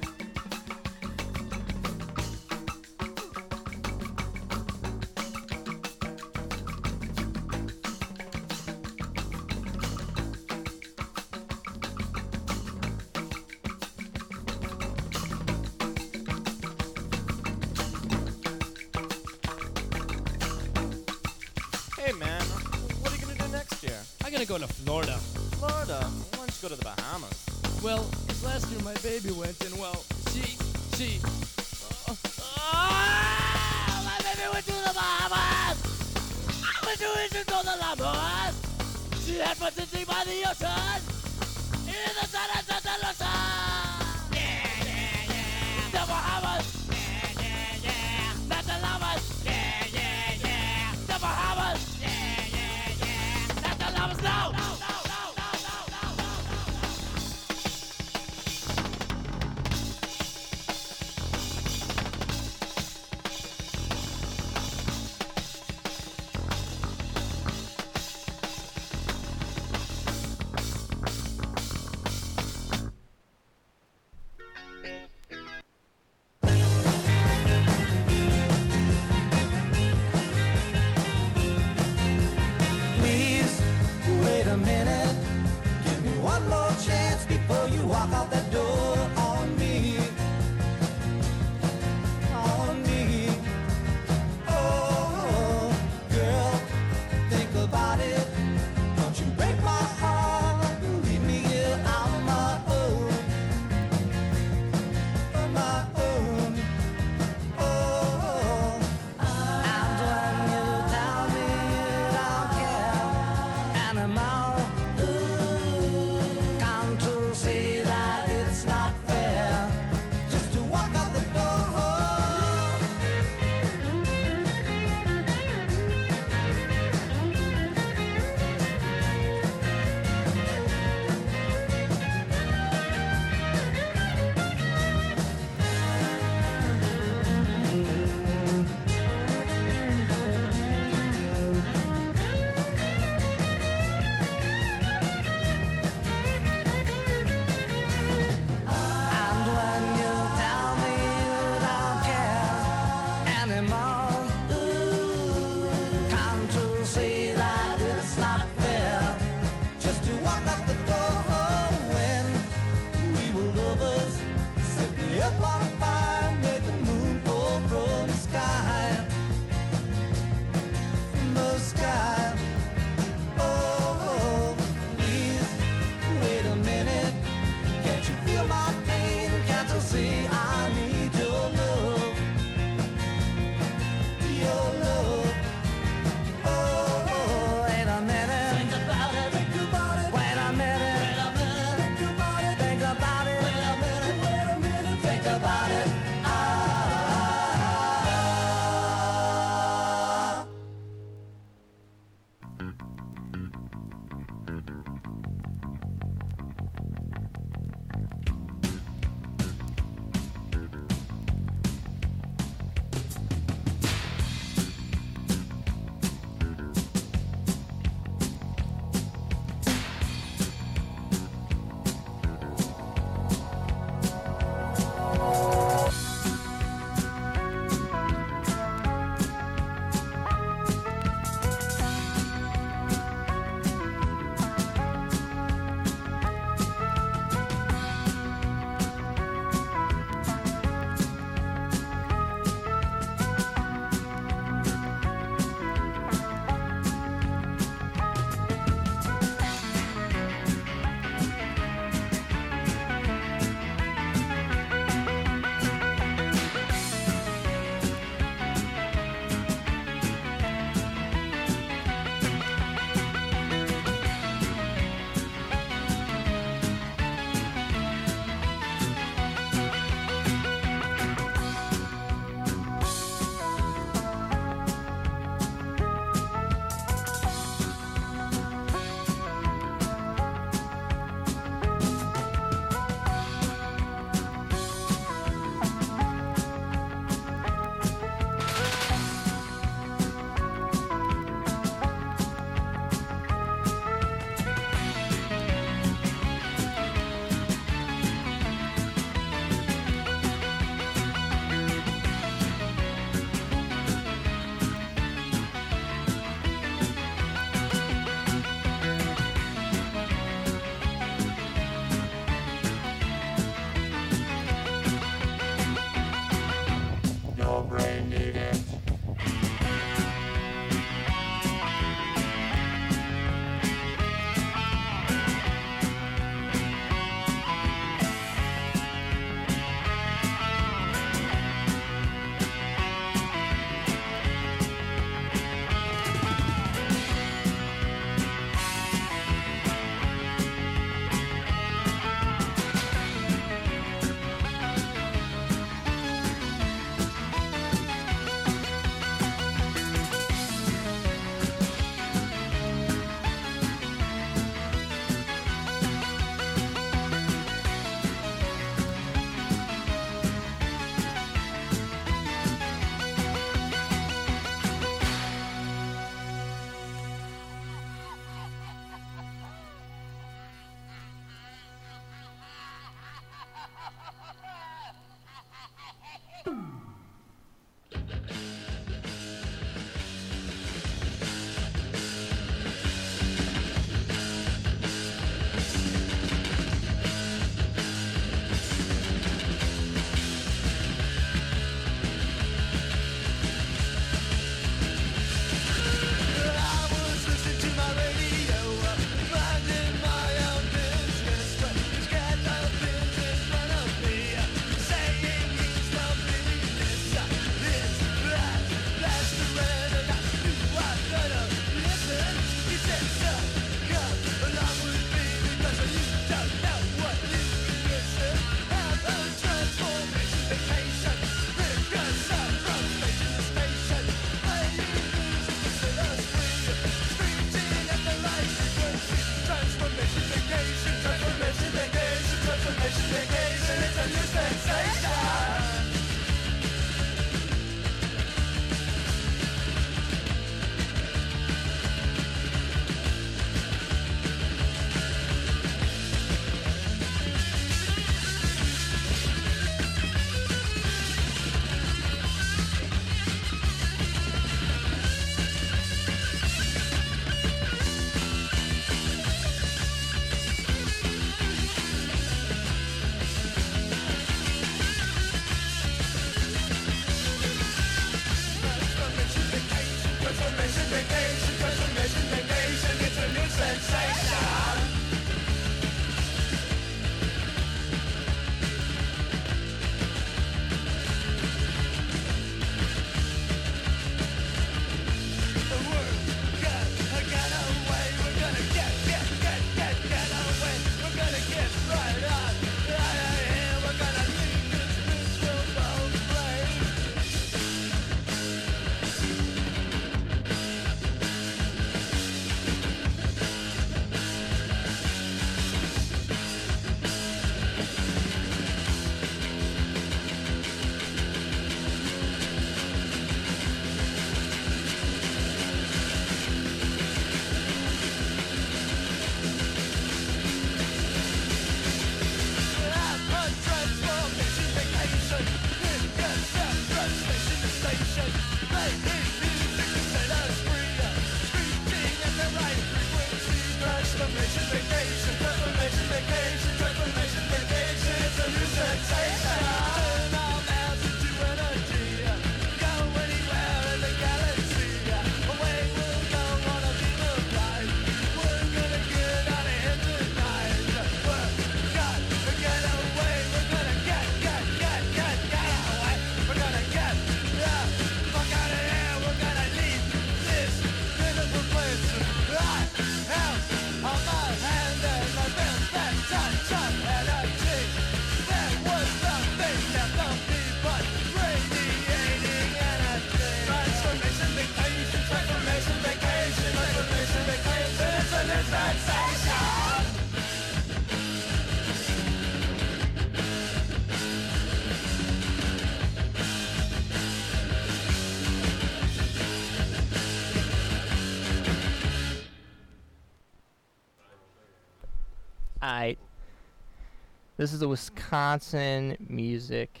This is the Wisconsin music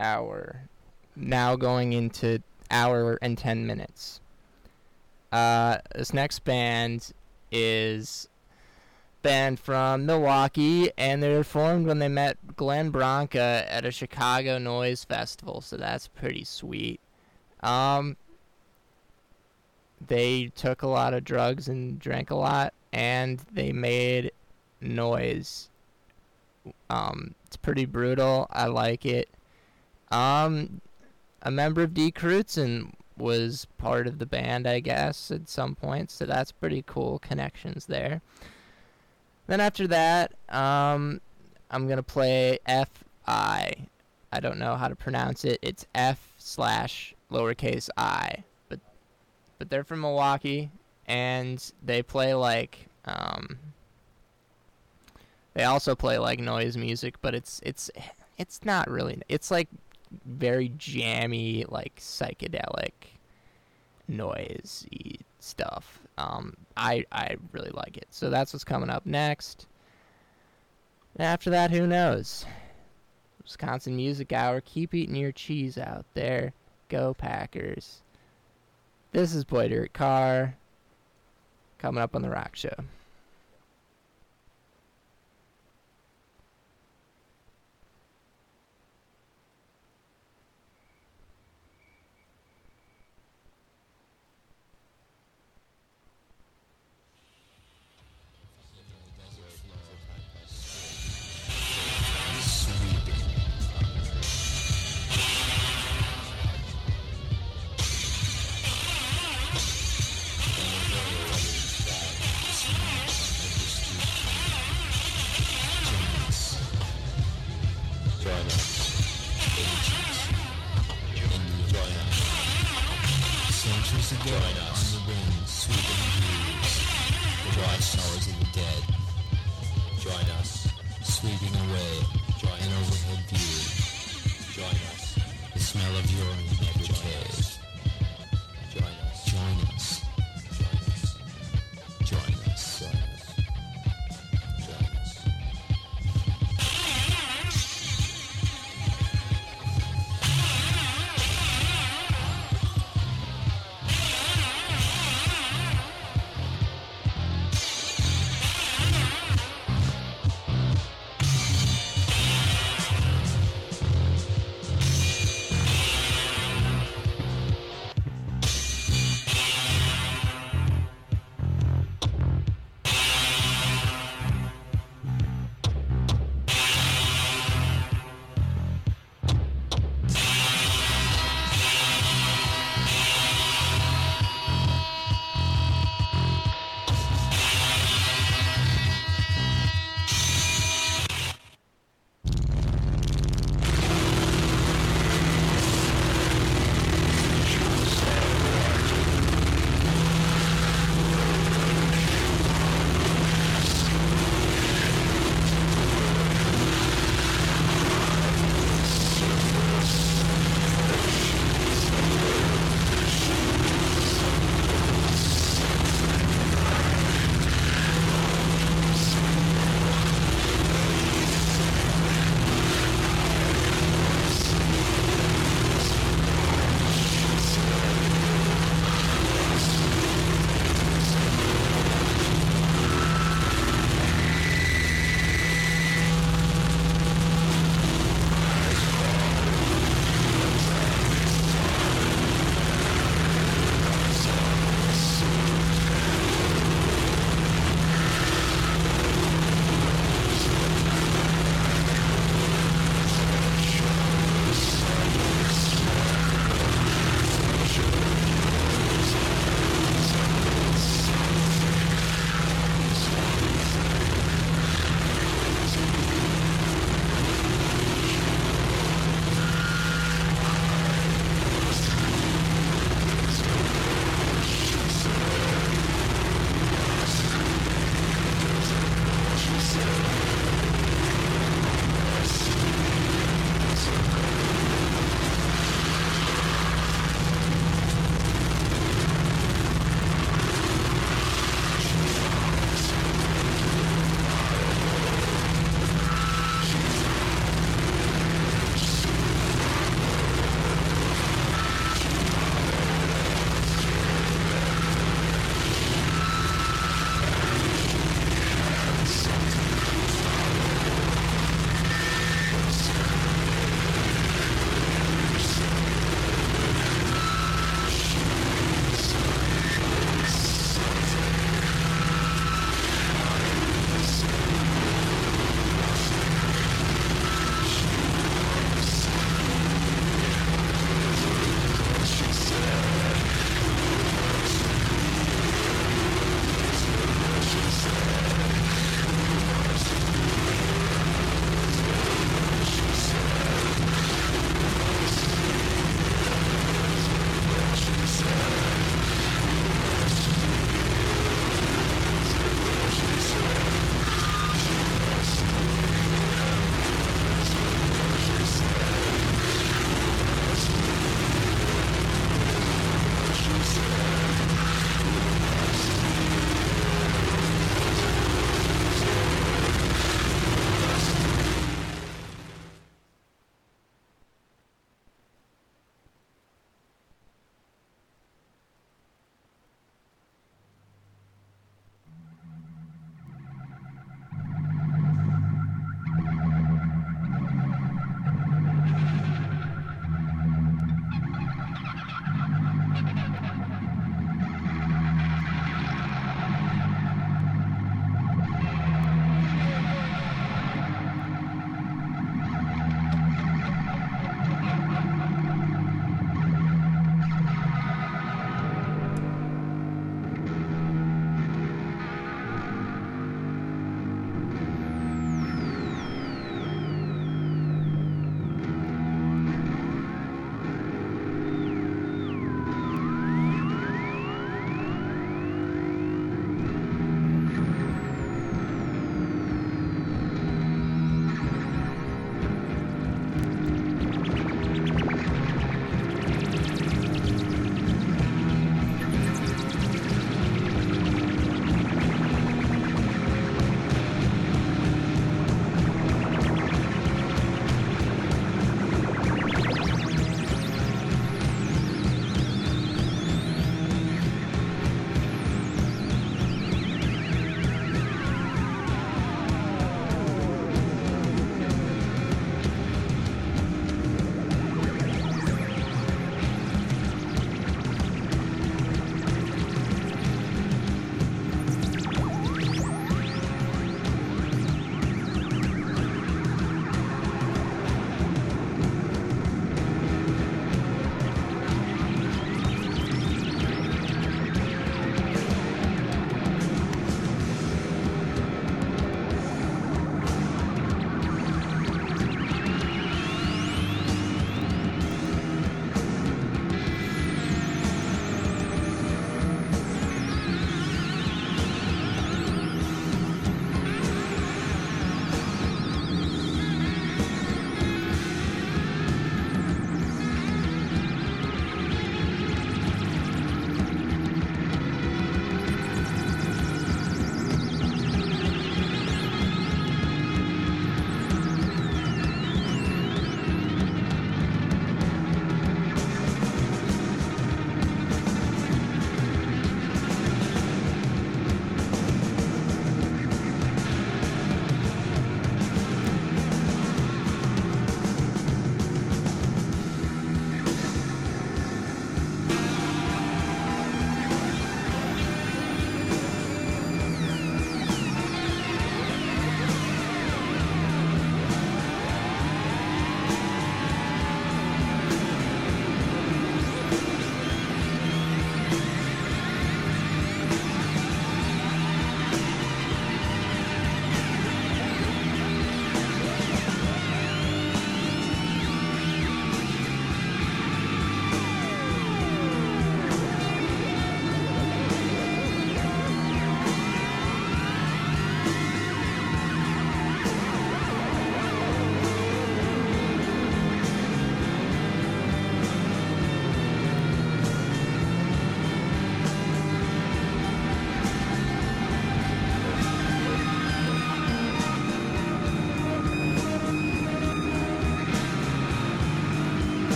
hour. Now going into hour and 10 minutes. Uh, this next band is band from Milwaukee, and they were formed when they met Glenn Branca at a Chicago Noise Festival, so that's pretty sweet. Um, they took a lot of drugs and drank a lot, and they made noise. Um, it's pretty brutal. I like it. Um, a member of Die Kreuzen was part of the band, I guess, at some point, so that's pretty cool connections there. Then after that, um, I'm gonna play F I. I don't know how to pronounce it. It's F slash lowercase I, but but they're from Milwaukee, and they play like um. They also play like noise music, but it's it's it's not really. It's like very jammy, like psychedelic noisy stuff. Um, I I really like it. So that's what's coming up next. After that, who knows? Wisconsin Music Hour. Keep eating your cheese out there. Go Packers. This is Boy Dirt Car. Coming up on the Rock Show.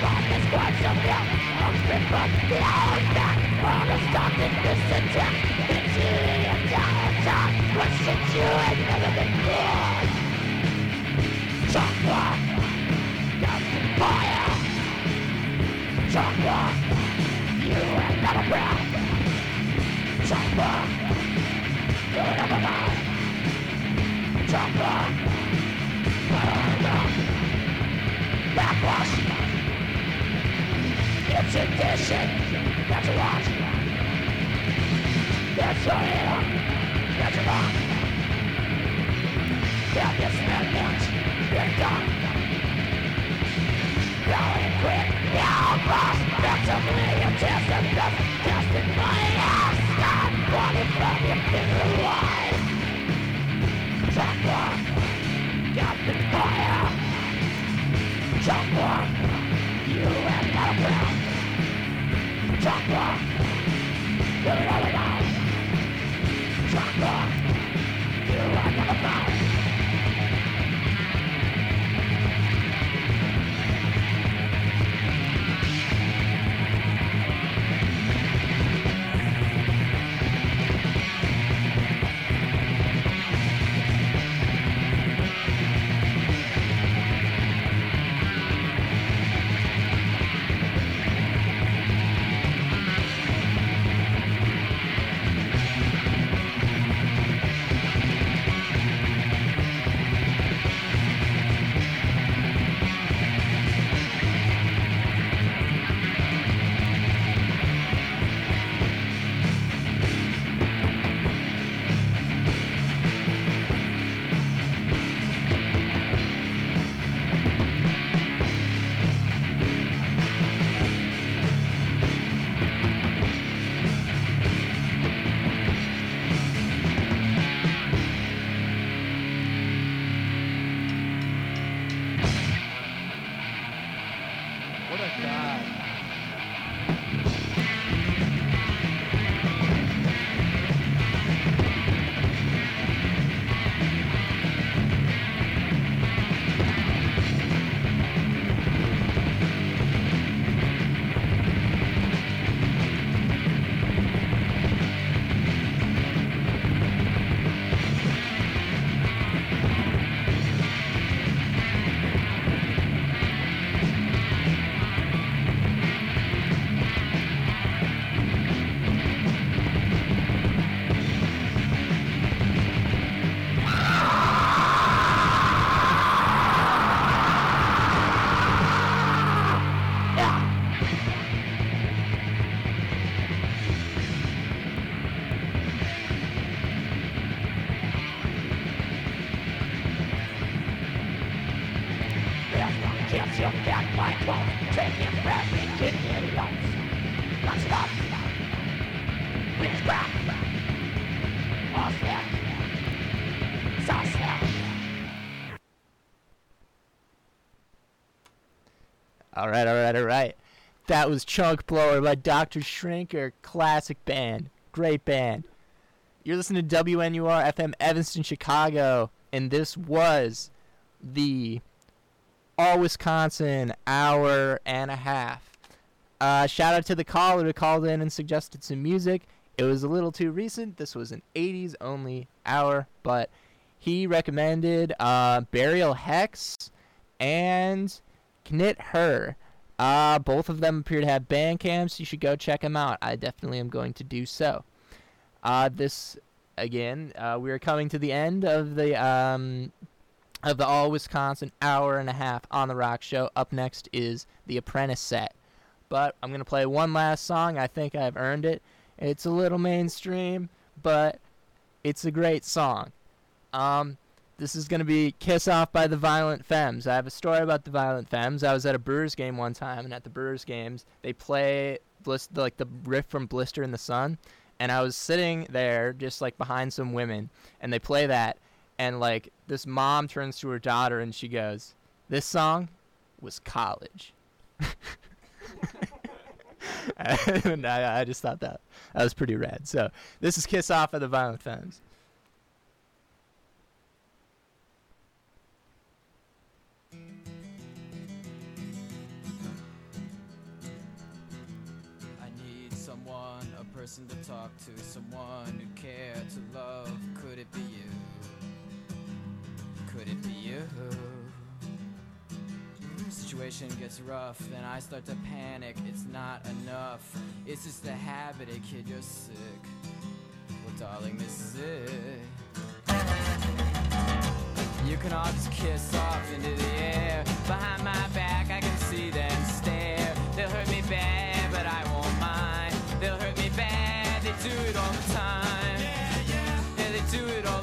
bought this words of milk From people, the hours back All the stock in this attack It's you in a dollar time What shit you had never been caused Chopper Down to fire Chopper You ain't got a breath Chopper You're never mind Chopper
Burn up Backwash it's a condition
That's a lot. It's a hit That's a lot. That this movement been done. Going
quick Now must
Effectively intestine Just testing my ass. Not running from your finger lies Jump on. Captain Fire. Jump on. You have no ground. Give me
Right, all right. That was Chunk Blower by Dr. Shrinker. Classic band. Great band. You're listening to WNUR FM Evanston, Chicago, and this was the All Wisconsin hour and a half. Uh, shout out to the caller who called in and suggested some music. It was a little too recent. This was an 80s only hour, but he recommended uh, Burial Hex and Knit Her. Uh, both of them appear to have band camps. You should go check them out. I definitely am going to do so. Uh, this again, uh, we are coming to the end of the um, of the All Wisconsin hour and a half on the Rock Show. Up next is the Apprentice set, but I'm gonna play one last song. I think I've earned it. It's a little mainstream, but it's a great song. Um, this is gonna be "Kiss Off" by the Violent Femmes. I have a story about the Violent Femmes. I was at a Brewers game one time, and at the Brewers games, they play like the riff from "Blister in the Sun." and I was sitting there just like behind some women and they play that and like this mom turns to her daughter and she goes, "This song was college." (laughs) and I, I just thought that that was pretty rad. So this is "Kiss Off" of the Violent Femmes.
Situation gets rough, then I start to panic. It's not enough. It's just a habit, a kid, you're sick. Well, darling, this is it. You can all just kiss off into the air. Behind my back, I can see them stare. They'll hurt me bad, but I won't mind. They'll hurt me bad, they do it all the time. Yeah, yeah. Yeah, they do it all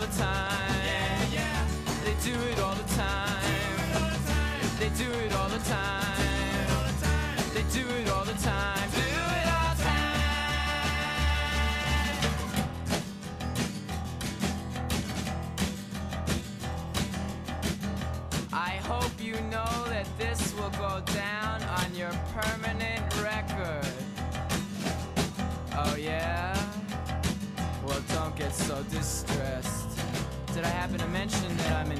will go down on your permanent record. Oh, yeah? Well, don't get so distressed. Did I happen to mention that I'm in